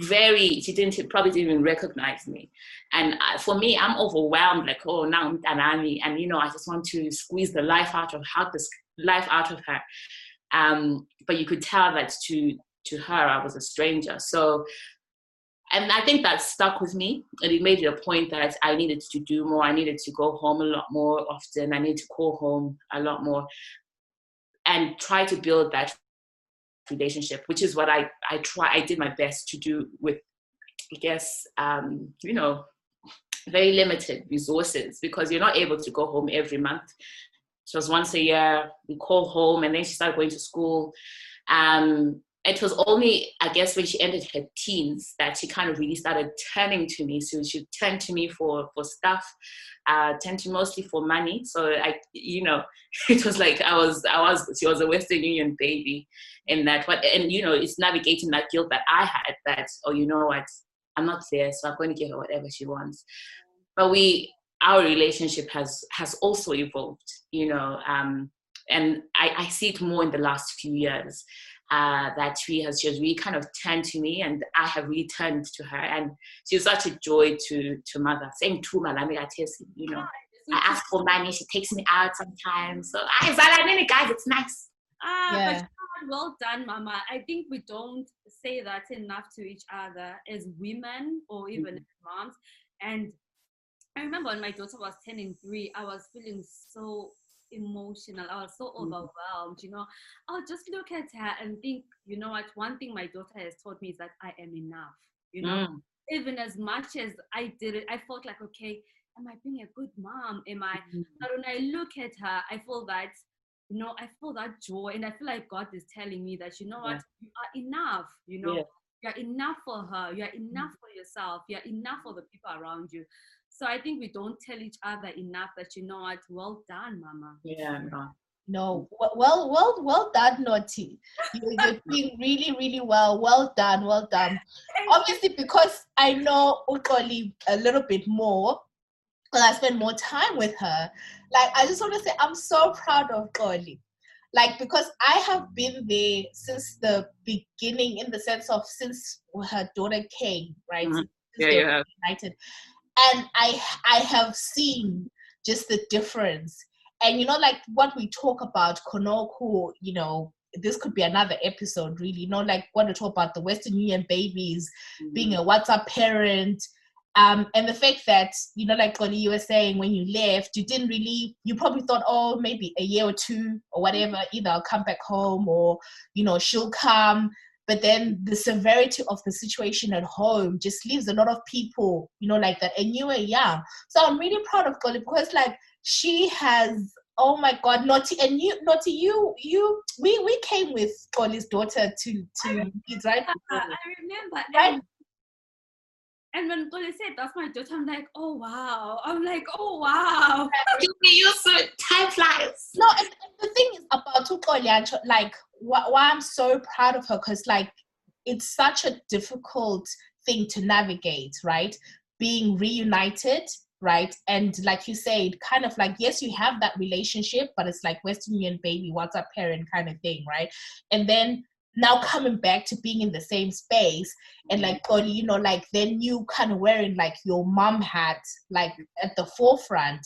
very she didn't probably didn't even recognize me. And for me i'm overwhelmed like oh now i'm Tanani, and you know i just want to squeeze the life out of her this life out of her. Um, but you could tell that to to her i was a stranger. So and i think that stuck with me. And it made it a point that i needed to do more. I needed to go home a lot more often. I need to call home a lot more and try to build that relationship, which is what I, I try, I did my best to do with, I guess, um, you know, very limited resources because you're not able to go home every month. It was once a year, we call home and then she started going to school. Um, it was only, I guess, when she entered her teens that she kind of really started turning to me. So she turned to me for for stuff, uh, turned to mostly for money. So I, you know, *laughs* it was like I was, I was, she was a Western Union baby, and that. what and you know, it's navigating that guilt that I had. That oh, you know what, I'm not there, so I'm going to give her whatever she wants. But we, our relationship has has also evolved. You know, um, and I, I see it more in the last few years uh, that she has just really kind of turned to me and I have returned to her and she's such a joy to to mother. Same to Malami you know. I ask for money, she takes me out sometimes. So I Zalanini guys, it's nice. Ah, yeah. but well done, Mama. I think we don't say that enough to each other as women or even mm-hmm. as moms. And I remember when my daughter was 10 and three, I was feeling so emotional. I was so mm-hmm. overwhelmed. You know, I'll just look at her and think, you know what? One thing my daughter has taught me is that I am enough. You know, mm. even as much as I did it, I felt like, okay, am I being a good mom? Am I? Mm-hmm. But when I look at her, I feel that, you know, I feel that joy, and I feel like God is telling me that, you know what, yeah. you are enough. You know. Yeah. You're enough for her. You're enough mm. for yourself. You're enough for the people around you. So I think we don't tell each other enough that you know what, well done, mama. Yeah, no. No, well, well, well done, Notty. You, are *laughs* doing really, really well. Well done, well done. Obviously, because I know Ukoli a little bit more, and I spend more time with her. Like, I just want to say, I'm so proud of Ukoli. Like, because I have been there since the beginning, in the sense of since her daughter came, right? Mm-hmm. Yeah, you have. United and i i have seen just the difference. And you know like what we talk about konoku you know this could be another episode really. You know like what to talk about the western union babies mm-hmm. being a whatsapp parent um, and the fact that you know like what you were saying when you left you didn't really you probably thought oh maybe a year or two or whatever either i'll come back home or you know she'll come but then the severity of the situation at home just leaves a lot of people, you know, like that. And you were young. So I'm really proud of Golly because like she has Oh my God, Notty and you, Notty, you, you, we we came with Xolie's daughter to to Leeds, right? I remember, right? And, and when Xolie said that's my daughter, I'm like, oh wow. I'm like, oh wow. You used to time flies. No, and, and the thing is about Xolie, like why, why I'm so proud of her, because like it's such a difficult thing to navigate, right? Being reunited right? And like you said, kind of like, yes, you have that relationship, but it's like Western Union baby, WhatsApp parent kind of thing, right? And then now coming back to being in the same space and like God, you know, like then you kind of wearing like your mom hat like at the forefront.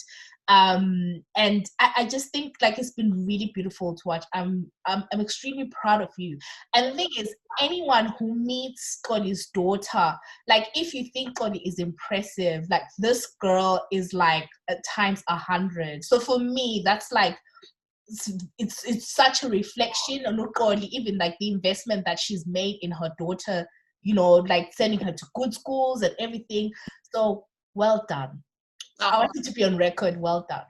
Um and I, I, just think like it's been really beautiful to watch. I'm, I'm i'm extremely proud of you. And the thing is anyone who meets Xolie's daughter like if you think Scotty is impressive like this girl is like at times a hundred. So for me that's like it's, it's it's such a reflection on Uxoli, even like the investment that she's made in her daughter you know like sending her to good schools and everything so well done Oh. I want you to be on record. Well done.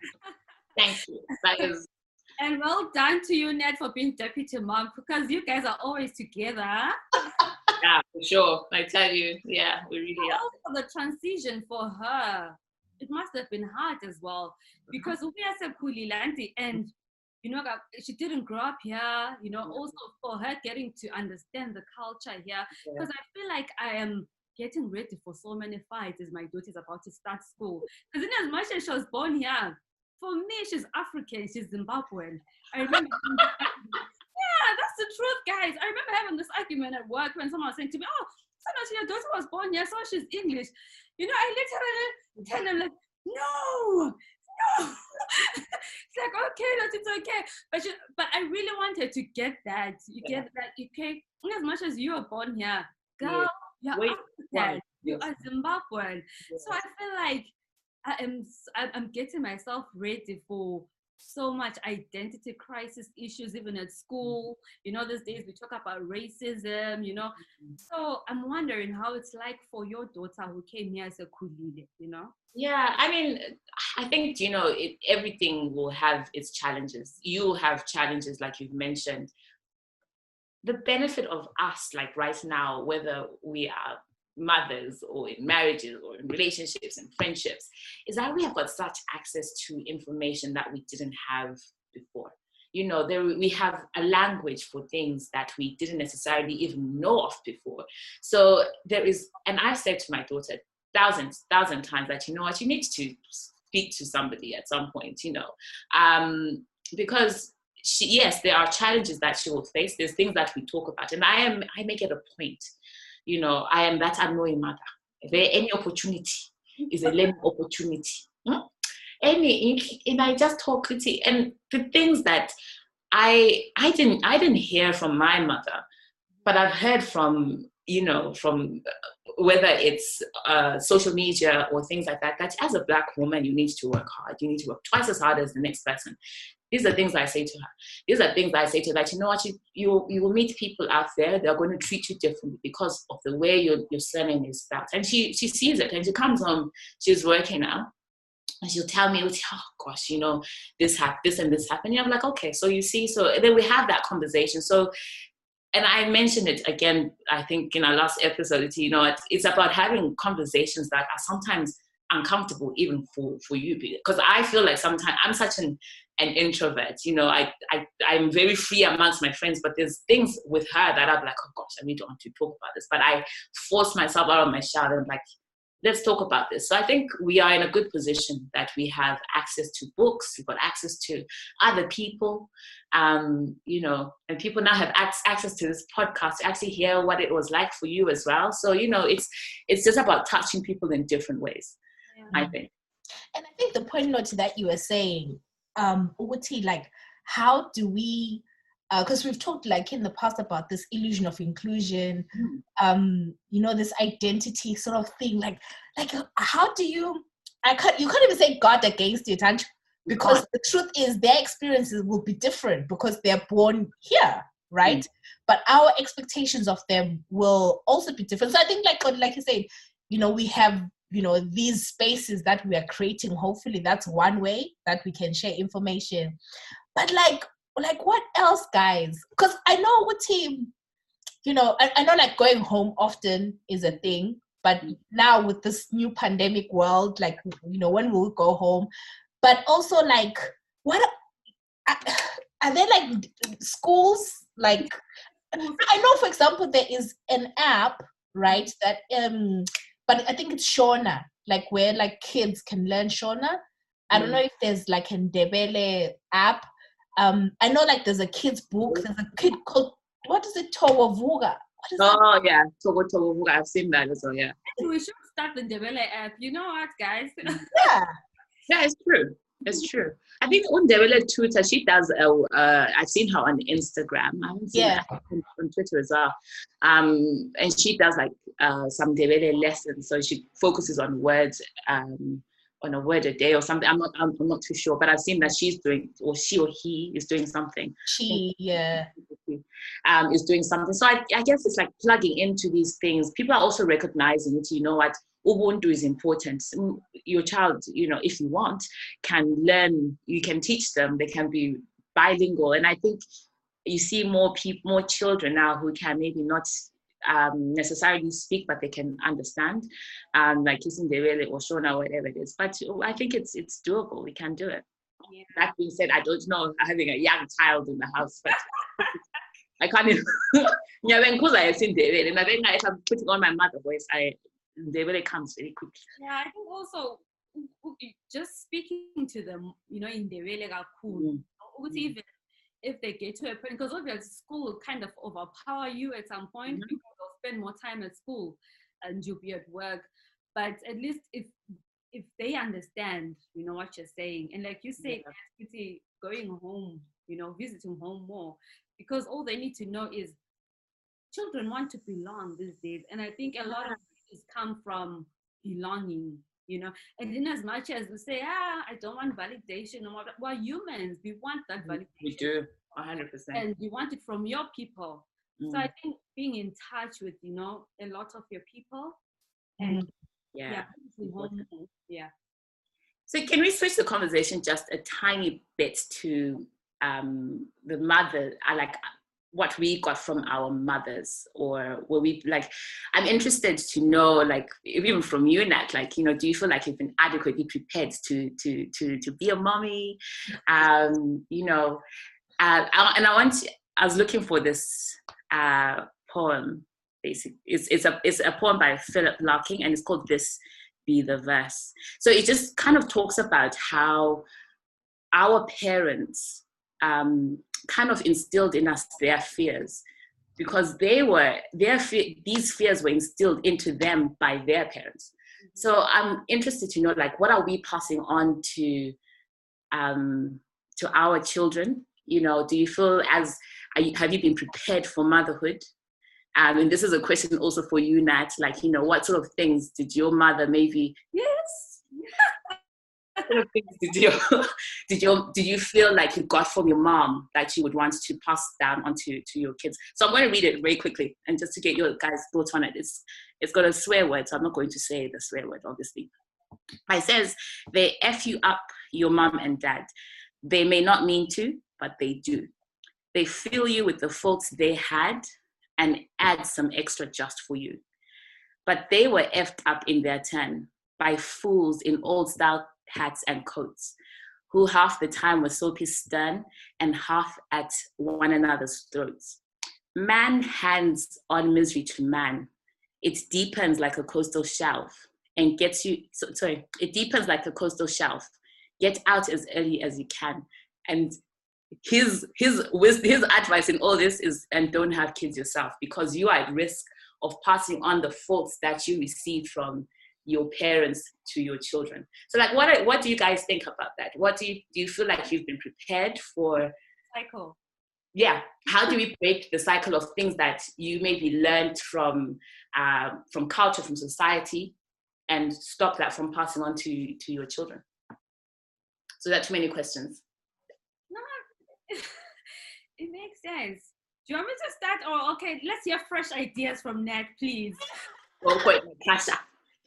Thank you. That is. *laughs* And well done to you, Nat, for being deputy mom because you guys are always together. *laughs* yeah, for sure. I tell you, yeah, we really are. Also, the transition for her, it must have been hard as well mm-hmm. because we are so Kulilanti and you know, she didn't grow up here, you know, mm-hmm. also for her getting to understand the culture here. Because I feel like I am getting ready for so many fights as my daughter is about to start school. Because in as much as she was born here, for me, she's African, she's Zimbabwean. I remember. *laughs* yeah, that's the truth, guys. I remember having this argument at work when someone was saying to me, "Oh, so much your daughter was born here, so she's English." You know, I literally tell them like, "No, no." *laughs* it's like okay, that it's okay, but she, but I really wanted to get that. You get that, okay? As much as you were born here, girl. Yeah you're African. You are Zimbabwean. So I feel like I am I'm getting myself ready for so much identity crisis issues even at school. You know these days we talk about racism you know. Mm-hmm. so i'm wondering how it's like for your daughter who came here as a kulile you know? Yeah i mean i think you know it, everything will have its challenges. You have challenges like you've mentioned. The benefit of us like right now whether we are mothers or in marriages or in relationships and friendships is that we have got such access to information that we didn't have before you know there we have a language for things that we didn't necessarily even know of before so there is and i've said to my daughter thousands thousand times that you know what you need to speak to somebody at some point you know um, because she, yes, there are challenges that she will face. There's things that we talk about, and I am I make it a point. You know, I am that annoying mother. If there any opportunity is a learning opportunity. Hmm? Any, and I just talk it, and the things that I I didn't I didn't hear from my mother, but I've heard from you know from whether it's uh, social media or things like that that as a black woman you need to work hard you need to work twice as hard as the next person these are things I say to her. These are things I say to her that you know what you you, you will meet people out there they're going to treat you differently because of the way your, your surname is spelled. And she she sees it and she comes home, she's working now. And she'll tell me, oh gosh, you know, this happened, this and this happened. And I'm like, okay, so you see, so then we have that conversation. So and I mentioned it again, I think in our last episode, you know, it's, it's about having conversations that are sometimes uncomfortable even for, for you because I feel like sometimes I'm such an an introvert. You know, I, I I'm very free amongst my friends, but there's things with her that I'm like, oh gosh, I really don't want to talk about this. But I force myself out of my shell and like, let's talk about this. So I think we are in a good position that we have access to books, we've got access to other people, um, you know, and people now have access to this podcast to actually hear what it was like for you as well. So you know, it's it's just about touching people in different ways. Yeah. I think. And I think the point note that you were saying um Uti, like how do we because uh, we've talked like in the past about this illusion of inclusion mm. um you know this identity sort of thing like like how do you i can't you can't even say god against it and because the truth is their experiences will be different because they're born here right mm. but our expectations of them will also be different so i think like like you said you know we have you know these spaces that we are creating hopefully that's one way that we can share information. But like like what else guys? Because i know what team you know I, I know like going home often is a thing but now with this new pandemic world like you know when will we'll go home but also like what are, are there like schools like i know for example there is an app right that um but I think it's Shona, like where like kids can learn Shona. I don't mm. know if there's like a Ndebele app. Um, I know like there's a kid's book. There's a kid called what is it, Towavuga? Oh that? yeah, Togo Towavuga. I've seen that as well. Yeah. We should start the Ndebele app. You know what, guys? yeah. Yeah, it's true. It's true. I think Undebele Twitter, she does, uh, uh, I've seen her on Instagram. I haven't seen yeah. her on, on, Twitter as well. Um, and she does like uh, some Ndebele lessons. So she focuses on words, um, on a word a day or something. I'm not, I'm, I'm, not too sure, but I've seen that she's doing, or she or he is doing something. She, yeah. Um, is doing something. So I, I guess it's like plugging into these things. People are also recognizing it. You know what? Ubuntu is important your child you know if you want can learn you can teach them they can be bilingual and i think you see more people more children now who can maybe not um, necessarily speak, but they can understand, um, like Kisindewele or Shona, whatever it is. But I think it's it's doable. We can do it. Yeah. That being said, I don't know having a young child in the house, but *laughs* I can't even. *laughs* because I and then if I'm putting on my mother voice, I they really comes very quickly. Yeah, I think also just speaking to them, you know, in the way like cool. Mm. mm. Even if they get to a point, because obviously school will kind of overpower you at some point mm-hmm. they'll spend more time at school and you'll be at work. But at least if if they understand, you know, what you're saying, and like you said, yeah. going home, you know, visiting home more, because all they need to know is children want to belong these days, and I think a lot of come from belonging you know? And in as much as we say ah i don't want validation we're humans. We want that validation we do 100% and we want it from your people. Mm. so i think being in touch with you know a lot of your people and mm. yeah yeah, yeah. so can we switch the conversation just a tiny bit to um, the mother i like what we got from our mothers or were we like i'm interested to know like even from you nat like you know do you feel like you've been adequately prepared to to to to be a mommy? Um you know uh, and i want to, i was looking for this uh poem basically it's it's a it's a poem by philip larkin and it's called this be the verse. So it just kind of talks about how our parents um kind of instilled in us their fears. Because they were their these fears were instilled into them by their parents. So i'm interested to know like what are we passing on to um to our children? You know do you feel as you, have you been prepared for motherhood? Um, and this is a question also for you nat. Like you know what sort of things did your mother maybe yes *laughs* things did you *laughs* did you did you feel like you got from your mom that you would want to pass down onto to your kids? So I'm going to read it very quickly and just to get your guys' thoughts on it. It's it's got a swear word, so I'm not going to say the swear word, obviously. It says they f you up, your mom and dad. They may not mean to, but they do. They fill you with the faults they had and add some extra just for you. But they were effed up in their turn by fools in old style hats and coats, who half the time were soapy stern and half at one another's throats. Man hands on misery to man. It deepens like a coastal shelf and gets you, so, sorry, it deepens like a coastal shelf. Get out as early as you can. And his his his advice in all this is and don't have kids yourself because you are at risk of passing on the faults that you received from your parents to your children. So like what what do you guys think about that? What do you do you feel like you've been prepared for cycle? Yeah. How do we break the cycle of things that you maybe learned from uh, from culture, from society, and stop that from passing on to to your children? So that's too many questions. No, *laughs* it makes sense. Do you want me to start? Or okay, let's hear fresh ideas from Nat, please. Well, wait, Kasha.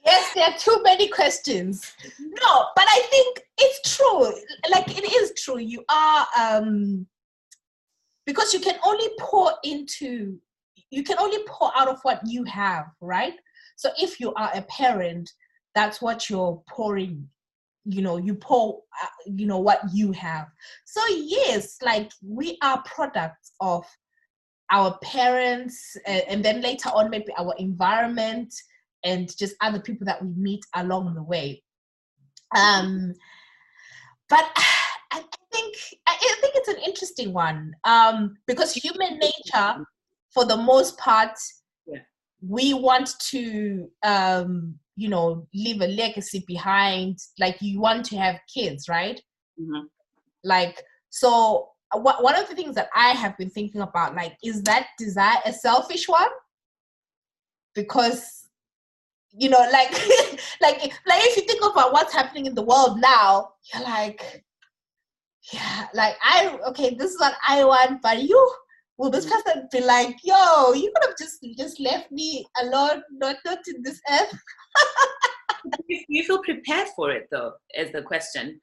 Yes, there are too many questions. No, but I think it's true. Like it is true. You are um because you can only pour into you can only pour out of what you have, right? So if you are a parent, that's what you're pouring you know you pour uh, you know what you have so yes like we are products of our parents uh, and then later on maybe our environment and just other people that we meet along the way um but *sighs* i think i think it's an interesting one um because human nature for the most part yeah. we want to um you know leave a legacy behind like you want to have kids right mm-hmm. like so uh, one of the things that i have been thinking about like is that desire a selfish one because you know like *laughs* like like if you think about what's happening in the world now you're like yeah like i okay this is what i want but you will this person be like yo you could have just just left me alone not not in this earth. *laughs* Do you feel prepared for it though is the question.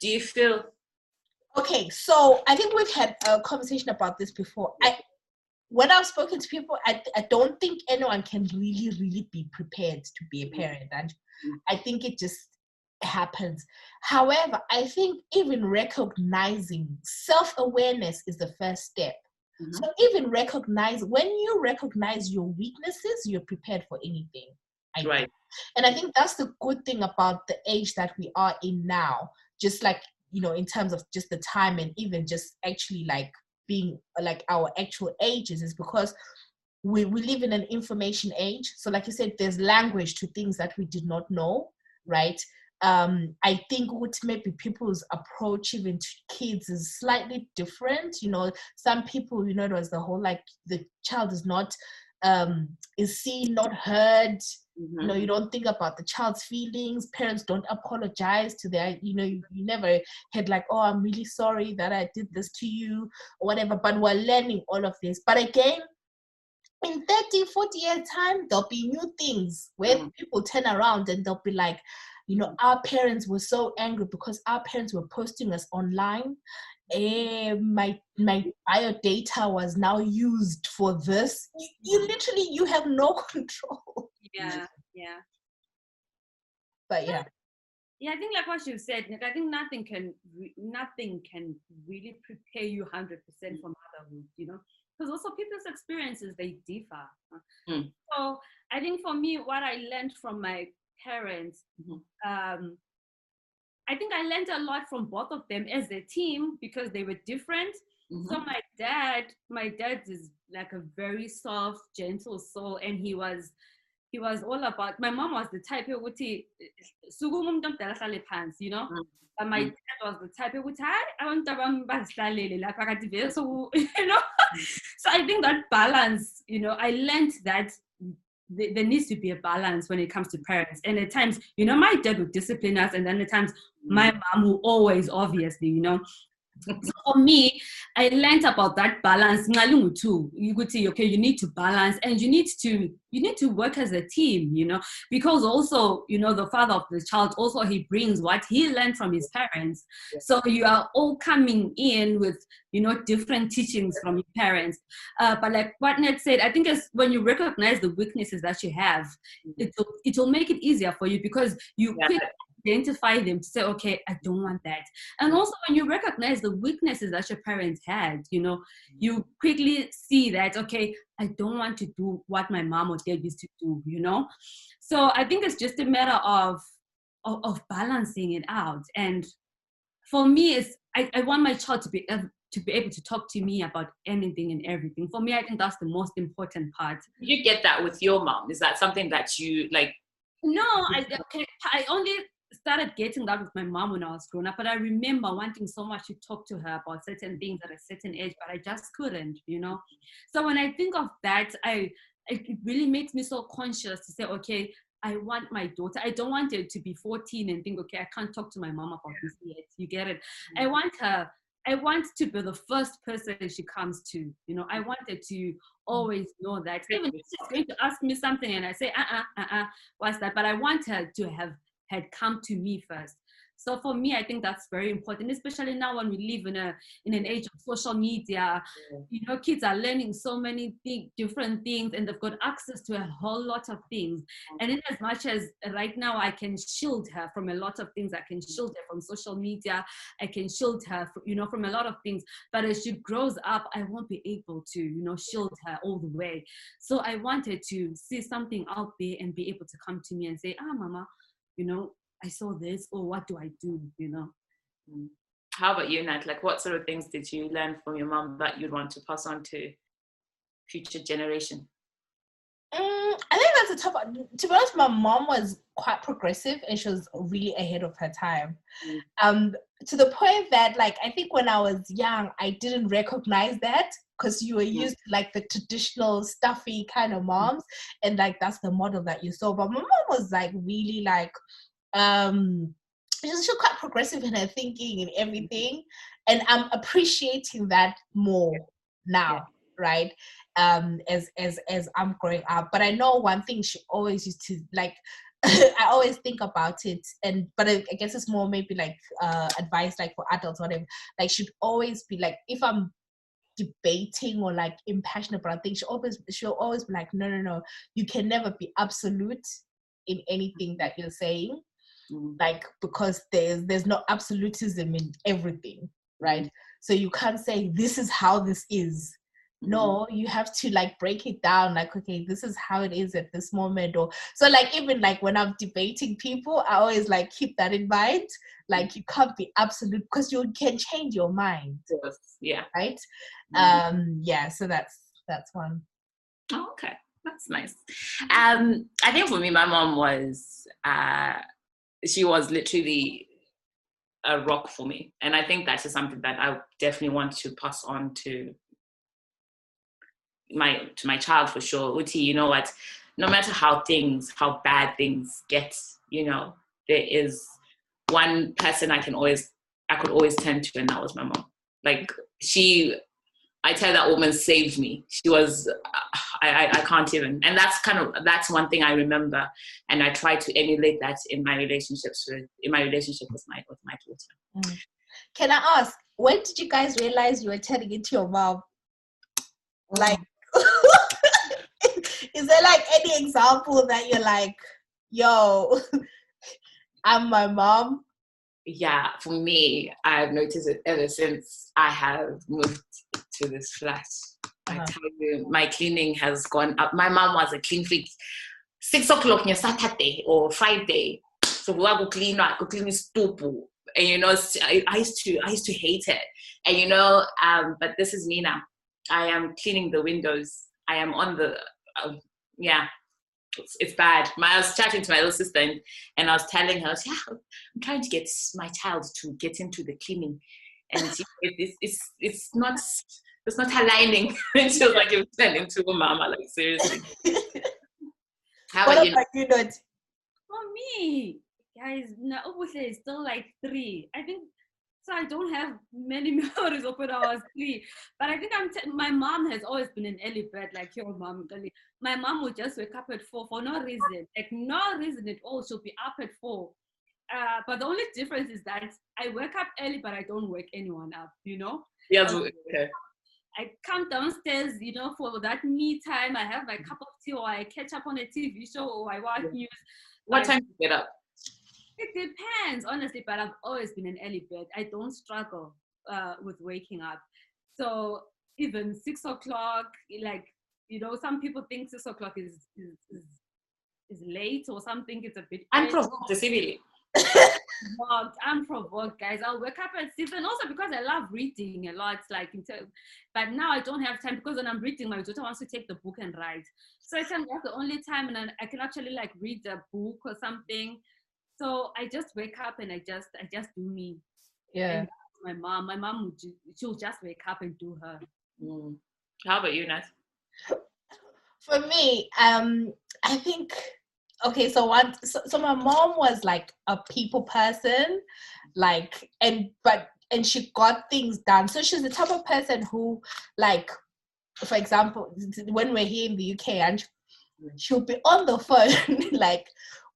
Do you feel okay so i think we've had a conversation about this before. I when i've spoken to people I, I don't think anyone can really really be prepared to be a parent and mm. i think it just happens however i think even recognizing self-awareness is the first step mm-hmm. so even recognize when you recognize your weaknesses you're prepared for anything I right. And I think that's the good thing about the age that we are in now, just like, you know, in terms of just the time and even just actually like being like our actual ages, is because we, we live in an information age. So, like you said, there's language to things that we did not know, right? Um, I think what maybe people's approach even to kids is slightly different. You know, some people, you know, it was the whole like the child is not um, is seen, not heard. Mm-hmm. You know, you don't think about the child's feelings. Parents don't apologize to their, you know, you, you never had like, oh, I'm really sorry that I did this to you or whatever. But we're learning all of this. But again, in 30, 40 years time, there'll be new things where mm-hmm. people turn around and they'll be like, you know, our parents were so angry because our parents were posting us online eh, my my bio data was now used for this you, you mm-hmm. literally you have no *laughs* control yeah yeah but yeah yeah i think like what you said Nick, i think nothing can nothing can really prepare you 100% for motherhood you know because also people's experiences they differ mm. so i think for me what i learned from my parents mm-hmm. um, I think I learned a lot from both of them as a team because they were different. Mm-hmm. So my dad, my dad is like a very soft, gentle soul, and he was he was all about my mom was the type of would you know but my mm. dad was the type of I want to so *laughs* you know so I think that balance you know I learned that there needs to be a balance when it comes to parents. And at times, you know, my dad would discipline us, and then at times, my mm. mom will always, obviously, you know, so for me, I learned about that balance. too. You could say, okay, you need to balance and you need to you need to work as a team, you know, because also, you know, the father of the child also he brings what he learned from his parents. So you are all coming in with, you know, different teachings from your parents. Uh, but like what Nat said, I think is when you recognize the weaknesses that you have, mm-hmm. it will it will make it easier for you because you yeah identify them to say, okay, I don't want that. And also when you recognize the weaknesses that your parents had, you know, mm-hmm. you quickly see that, okay, I don't want to do what my mom or dad used to do, you know? So I think it's just a matter of of, of balancing it out. And for me, it's I, I want my child to be to be able to talk to me about anything and everything. For me, I think that's the most important part. You get that with your mom. Is that something that you like? No, I okay, I only started getting that with my mom when I was growing up, but I remember wanting so much to talk to her about certain things at a certain age, but I just couldn't, you know. So when I think of that, I it really makes me so conscious to say, okay, I want my daughter. I don't want her to be 14 and think, okay, I can't talk to my mom about this yet. You get it? I want her I want to be the first person she comes to. You know, I wanted to always know that. Even if she's going to ask me something and I say, uh uh-uh, uh, uh, what's that? But I want her to have had come to me first. So for me, I think that's very important, especially now when we live in a in an age of social media. Yeah. You know, kids are learning so many th- different things, and they've got access to a whole lot of things. And in as much as right now I can shield her from a lot of things, I can shield her from social media, I can shield her, from, you know, from a lot of things. But as she grows up, I won't be able to, you know, shield her all the way. So I wanted to see something out there and be able to come to me and say, ah, mama, you know, I saw this, or what do I do? You know. Mm. How about you, Nat? Like, what sort of things did you learn from your mom that you'd want to pass on to future generation? Um, I think that's a tough one. To be honest, my mom was quite progressive and she was really ahead of her time. Mm. Um, to the point that, like, I think when I was young, I didn't recognize that because you were mm. used to like the traditional stuffy kind of moms, and like that's the model that you saw. But my mom was like really like um she's, she's quite progressive in her thinking and everything and i'm appreciating that more now yeah. right um as as as i'm growing up but i know one thing she always used to like *laughs* I always think about it, and but I, I, guess it's more maybe like uh, advice, like for adults, whatever. Like, should always be like, if I'm debating or like impassioned about things, she always she'll always be like, no, no, no, you can never be absolute in anything that you're saying mm. like because there's there's no absolutism in everything right? So you can't say this is how this is no mm-hmm. you have to like break it down like okay this is how it is at this moment or so like even like when i'm debating people i always like keep that in mind like you can't be absolute because you can change your mind yes. yeah right mm-hmm. um yeah so that's that's one. Oh, okay that's nice um i think for me my mom was uh she was literally a rock for me. And I think that is something that I definitely want to pass on to my to my child for sure. Uti, you know what? No matter how things, how bad things get, you know, there is one person I can always I could always turn to, and that was my mom. Like she I tell that woman saved me. She was, I, I, I, can't even. And that's kind of, that's one thing I remember. And I try to emulate that in my relationships with, in my relationship with my, with my daughter. Mm. Can I ask, when did you guys realize you were turning into your mom? Like, is there like any example that you're like, yo, *laughs* I'm my mom? Yeah, for me, I've noticed it ever since I have moved to this flat. Uh-huh. I tell you, my cleaning has gone up. My mom was a clean freak. Six o'clock on Saturday or Friday, so we go clean. I go clean stupu, and you know, I, I, used to, I used to hate it, and you know, um, but this is me now. I am cleaning the windows. I am on the, uh, yeah, it's, it's, bad. My, I was chatting to my little sister and, and I was telling her, yeah, I'm trying to get my child to get into the cleaning. And it's, it's, it's not it's not aligning. *laughs* and she was like, it was turning to a mama, like seriously. *laughs* How what about you? Not? For me, guys, no, obviously it's still like three. I think so. I don't have many *laughs* memories of when I was three, but I think I'm. T- my mom has always been an early bird, like your mom. My mom would just wake up at four for no reason, like no reason at all. She'll be up at four. Uh, but the only difference is that I wake up early, but I don't wake anyone up. You know. Yeah. Um, okay. I come downstairs, you know, for that me time. I have my cup of tea, or I catch up on a TV show, or I watch news. What time do you get up? It depends, honestly. But I've always been an early bird. I don't struggle uh, with waking up. So even six o'clock, like you know, some people think six o'clock is is, is, is late, or some think it's a bit. I'm provoked, civilly. I'm provoked, guys. I'll wake up at seven. Also because I love reading a lot. Like, but now I don't have time because when I'm reading, my daughter wants to take the book and write. So I think that's the only time, and I can actually like read a book or something. So I just wake up and I just, I just do me. Yeah. my mom, my mom would, she'll just wake up and do her. Mm. How about you, Nat? For me, um, I think okay so one so, so my mom was like a people person like and but and she got things done. So she's the type of person who, like, for example, when we're here in the UK, and she'll be on the phone, *laughs* like,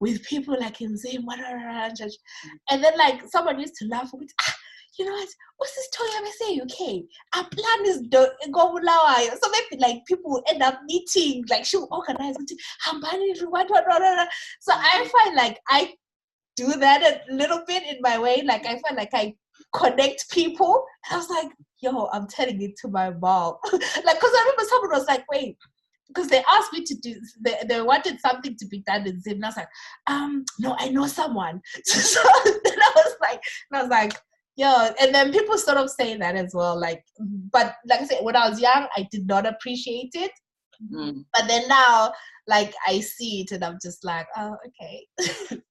with people like in Zim, and then like someone used to laugh with, ah, you know what? What's this toy I say UK? Our plan is do- go So maybe like people will end up meeting, like she'll organize meeting. So I find like I do that a little bit in my way. Like I find like I connect people. I was like, yo, I'm telling it to my mom. *laughs* like, because I remember someone was like, wait, because they asked me to do, they, they wanted something to be done in Zim. And I was like, um, no, I know someone. *laughs* so then I was like, I was like, yeah, and then people sort of say that as well. Like, but like I said, when I was young, I did not appreciate it. Mm. But then now, like, I see it and I'm just like, oh, okay. *laughs*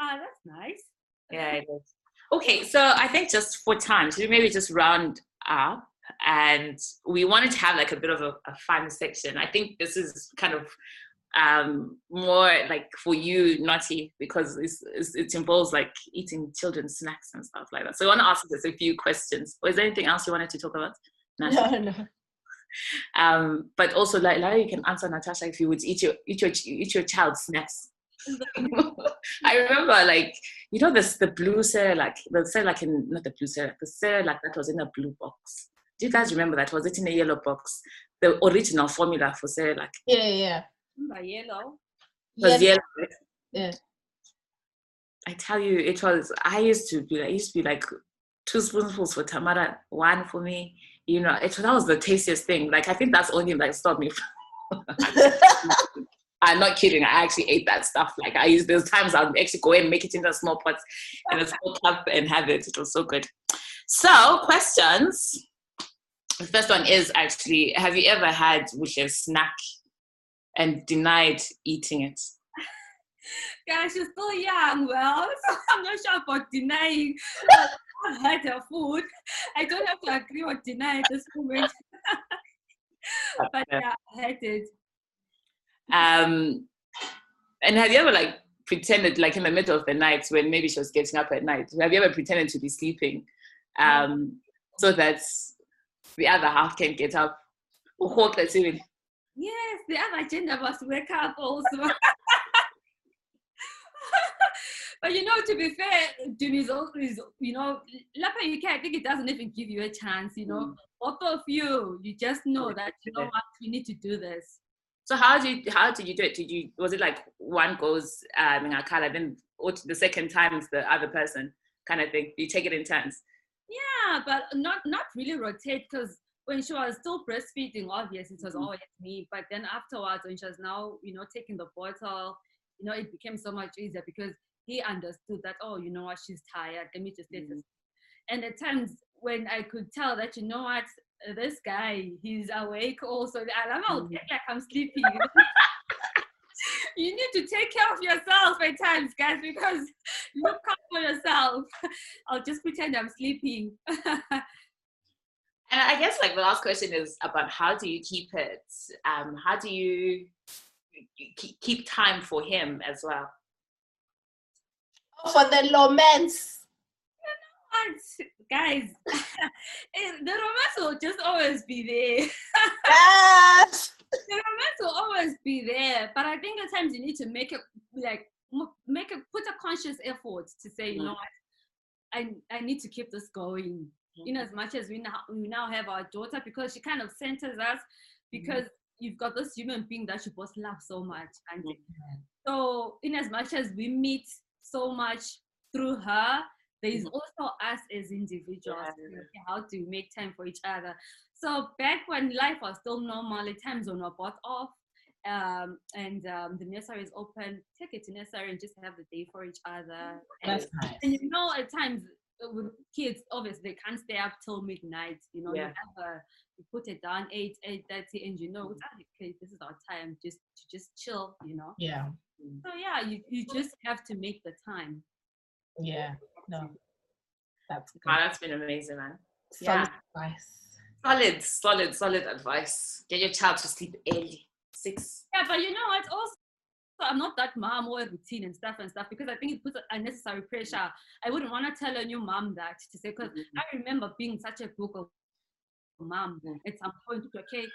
ah, that's nice. Yeah, it is. Okay, so I think just for time, should we maybe just round up? And we wanted to have like a bit of a, a fun section. I think this is kind of um, more like for you, Notty, because it's, it's, it involves like eating children's snacks and stuff like that. So I want to ask you just a few questions. Was there anything else you wanted to talk about? No, no. Um, but also, like, like you can answer Natasha if you would eat your eat your eat your child's snacks. *laughs* I remember, like, you know, this the blue like the like in not the blue like the like that was in a blue box. Do you guys remember that? Was it in a yellow box? The original formula for say like Yeah, yeah. By yellow. Was yellow. Yeah. I tell you, it was. I used to be. I used to be like two spoonfuls for Tamara, one for me. You know, it that was the tastiest thing. Like I think that's only like stopped me. *laughs* I'm not kidding. I actually ate that stuff. Like I used those times I'd actually go and make it into small pots in a small cup and have it. It was so good. So questions. The first one is actually: Have you ever had which is snack and denied eating it? *laughs* Guys, she's still young. Well, *laughs* so I'm not sure about denying. I've had her food. I don't have to agree or deny at this moment. *laughs* but yeah, I had it. Um, and have you ever like pretended, like in the middle of the night when maybe she was getting up at night, have you ever pretended to be sleeping um, so that the other half can get up? Yes, the other gender must wake up also. but you know, to be fair, Denise is, you know, Lapa UK, I think it doesn't even give you a chance, you know. Mm. Both of you, you just know that, you know what, we need to do this. So how did you, how did you do it? Did you, was it like one goes um, in a color, then the second time is the other person kind of thing? You take it in turns? Yeah, but not, not really rotate because when she was still breastfeeding, obviously it was mm-hmm. always me. But then afterwards, when she was now, you know, taking the bottle, you know, it became so much easier because he understood that, oh, you know what, she's tired. Let me just let mm-hmm. And at times when I could tell that, you know what, this guy, he's awake also. I don't know, mm-hmm. like I'm sleeping. *laughs* you need to take care of yourself at times, guys, because *laughs* look out for yourself. *laughs* I'll just pretend I'm sleeping. And I guess like the last question is about how do you keep it? Um, how do you keep time for him as well? For the romance. Guys, *laughs* the romance will just always be there. yes. The romance will always be there, but I think at times you need to make it like make a put a conscious effort to say, you mm. know what, I I need to keep this going in as much as we now we now have our daughter because she kind of centers us because mm-hmm. you've got this human being that you both love so much and mm-hmm. so in as much as we meet so much through her there is also us as individuals yeah. how to make time for each other so back when life was still normal at times when we're both off um, and um, the nursery is open, take it to nursery and just have the day for each other. And, nice. and you know, at times with kids, obviously they can't stay up till midnight. You know, yeah. you have a, you put it down eight, eight thirty, and you know, mm-hmm. okay, this is our time just to just chill. You know. Yeah. So yeah, you you just have to make the time. Yeah. No. That's good. Wow, that's been amazing, man. Solid yeah. advice. Solid, solid, solid advice. Get your child to sleep early. Six. Yeah, but you know what? Also I'm not that mom or routine and stuff and stuff because I think it puts unnecessary pressure. I wouldn't want to tell a new mom that to say because mm-hmm. I remember being such a Google mom mm-hmm. at some point. Okay,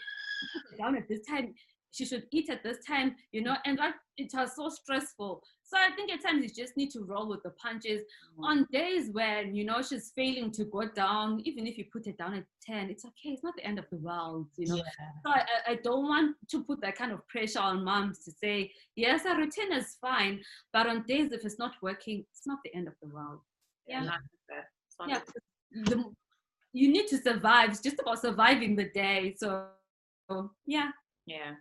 down at this time she should eat at this time, you know, and that it was so stressful. So I think at times you just need to roll with the punches. Mm-hmm. On days when you know she's failing to go down, even if you put it down at 10, it's okay, it's not the end of the world, you know. Yeah. So I, I don't want to put that kind of pressure on moms to say, yes, our routine is fine, but on days if it's not working, it's not the end of the world. Yeah. Yeah. yeah. You need to survive. It's just about surviving the day. So yeah. Yeah.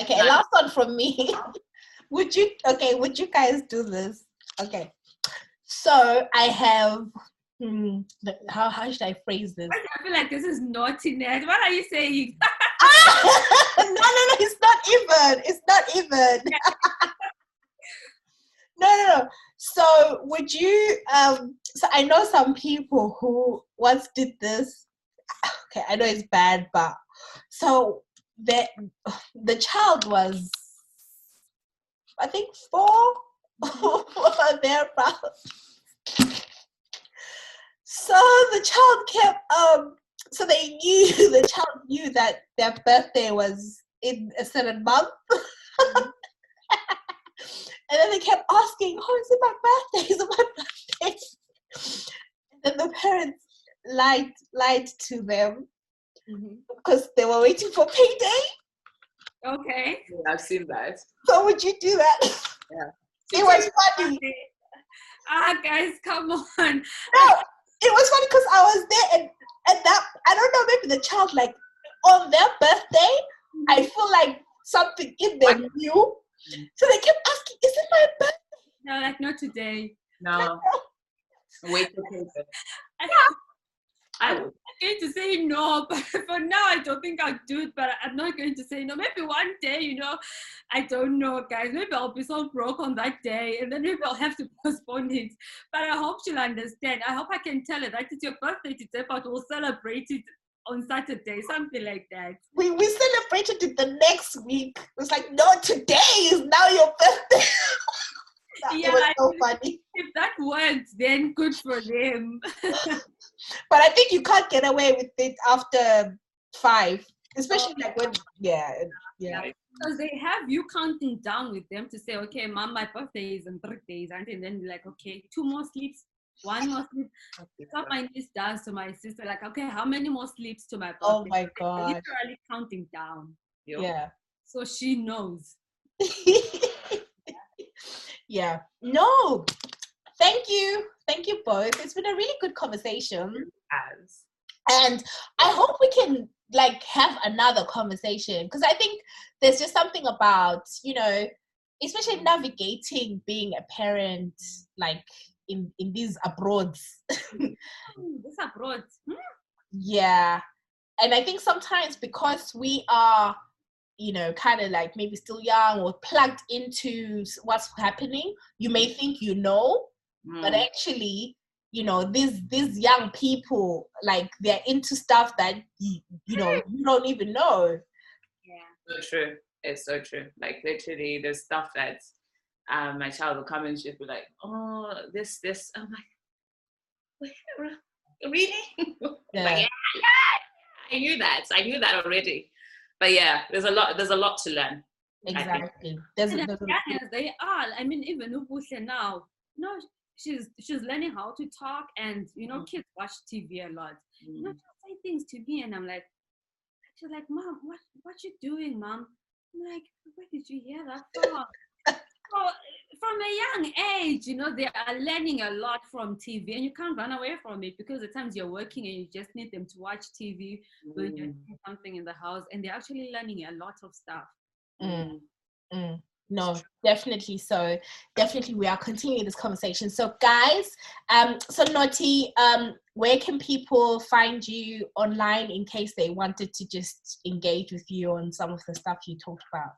Okay, nice. last one from me. *laughs* would you okay, would you guys do this? Okay. So I have hmm, how how should I phrase this? I feel like this is naughty Ned. What are you saying? *laughs* *laughs* no, no, no, it's not even. It's not even. no, no, no. So would you um so I know some people who once did this. Okay, I know it's bad, but so the the child was I think four *laughs* or thereabouts. So the child kept um so they knew *laughs* the child knew that their birthday was in a certain month. *laughs* and then they kept asking, Oh, is it my birthday? Is it my birthday? And the parents lied lied to them mm-hmm. because they were waiting for payday. Okay. Yeah, I've seen that. So would you do that? Yeah. *laughs* It was funny. *laughs* Ah, guys, come on. No, it was funny because I was there and and that I don't know maybe the child like on their birthday mm-hmm. I feel like something in them knew, so they kept asking, "Is it my birthday?" No, like not today. No. *laughs* Wait for okay. Yeah. I was going to say no, *laughs* but for now I don't think I'll do it. But I'm not going to say no. Maybe one day, you know, I don't know, guys. Maybe I'll be so broke on that day, and then maybe I'll have to *laughs* postpone it. But I hope she'll understand. I hope I can tell her that it's your birthday today, but we'll celebrate it on Saturday, something like that. We we celebrated it the next week. It was like, no, today is now your birthday. *laughs* yeah, was so funny. If that works, then good for them. But I think you can't get away with it after five, especially like when yeah yeah. Because they have you counting down with them to say, okay, mom, my birthday is in three days, and then you're like, okay, two more sleeps, one more sleep. What my niece does to my sister, like, okay, how many more sleeps to my oh birthday? Oh my god! Literally counting down. Yeah. So she knows. *laughs* yeah. No. Thank you. Thank you both. It's been a really good conversation. As. And I hope we can like have another conversation because I think there's just something about, you know, especially navigating being a parent like in in these abroads. this abroad. Hmm? Yeah. And I think sometimes because we are you know, kind of like maybe still young or plugged into what's happening, you may think you know, mm. but actually, you know, these these young people like they're into stuff that you, you know you don't even know. Yeah, so true. It's so true. Like literally, there's stuff that um, my child will come and she'll be like, "Oh, this, this." I'm like, "Really?" *laughs* Yeah. like, yeah, yeah, I knew that. I knew that already but yeah, there's a lot. There's a lot to learn. Exactly. There's, there's a, they are. I mean, even Ubusha now, no, she's she's learning how to talk, and you know, mm. kids watch TV a lot. Mm. You know, she'll say things to me, and I'm like, she's like, "Mom, what what you doing, Mom?" I'm like, "Where did you hear that from?" *laughs* so, from a young age, you know, they are learning a lot from TV and you can't run away from it because at times you're working and you just need them to watch TV mm. when you're doing something in the house and they're actually learning a lot of stuff. Mm. Mm. No, definitely. So definitely we are continuing this conversation. So guys, um, so Notty, um, where can people find you online in case they wanted to just engage with you on some of the stuff you talked about?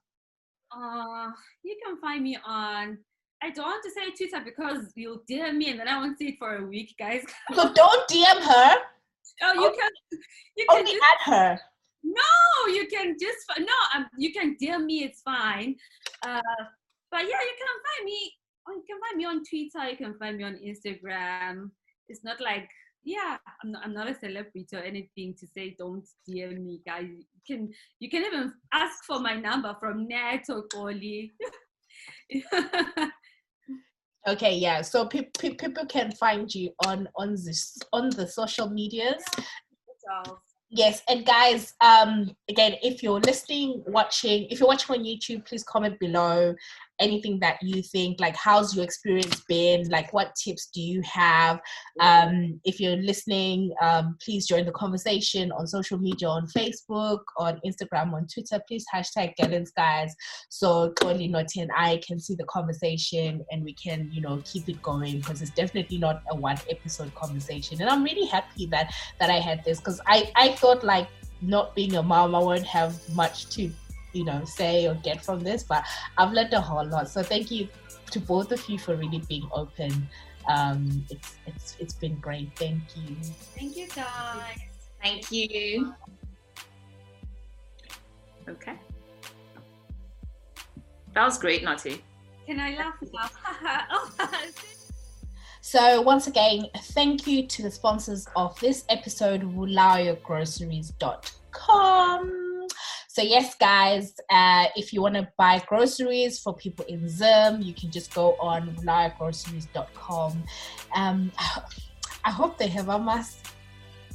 Uh, you can find me on I don't want to say Twitter because you'll DM me and then I won't see it for a week, guys. So don't DM her. *laughs* Oh, you can. You can only just, add her. No, you can just no. Um, you can DM me. It's fine. Uh, but yeah, you can find me. You can find me on Twitter. You can find me on Instagram. It's not like yeah, I'm not, I'm not a celebrity or anything to say don't DM me, guys. You can you can even ask for my number from Nat or Xolie. *laughs* okay, yeah. So pe- pe- people can find you on on this on the social medias. Yes, and guys, um, again, if you're listening, watching, if you're watching on YouTube, please comment below anything that you think like how's your experience been? Like what tips do you have? Um, if you're listening um, please join the conversation on social media on facebook on instagram on twitter. Please hashtag Gallons guys. So Tony Notty and I can see the conversation and we can you know keep it going because it's definitely not a one episode conversation. And I'm really happy that that I had this because I I thought like not being a mom I won't have much to you know say or get from this but i've learned a whole lot. So thank you to both of you for really being open. Um it's it's it's been great. Thank you. Thank you guys. Thank you. Okay. That was great Nati. can i laugh now? *laughs* *laughs* So once again, thank you to the sponsors of this episode, BulawayoGroceries.com. So yes, guys, uh, if you want to buy groceries for people in Zim, you can just go on reliagroceries.com. Um, I hope they have a mask.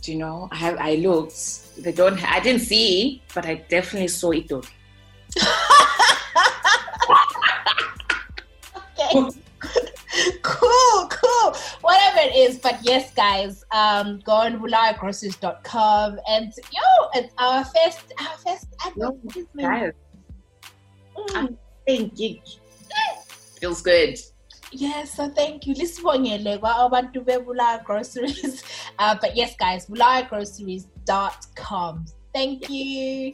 Do you know? I have. I looked. They don't. I didn't see, but I definitely saw it *laughs* okay. *laughs* *laughs* cool, cool. Whatever it is, but yes, guys, um, go on reliagroceries.com and yo, it's our first, our first advertisement. Mm. Thank you. Feels good. Yes, so thank you. Lisibongele abantu bebulaya groceries. *laughs* Uh, but yes, guys, bulawayogroceries.com. Thank you.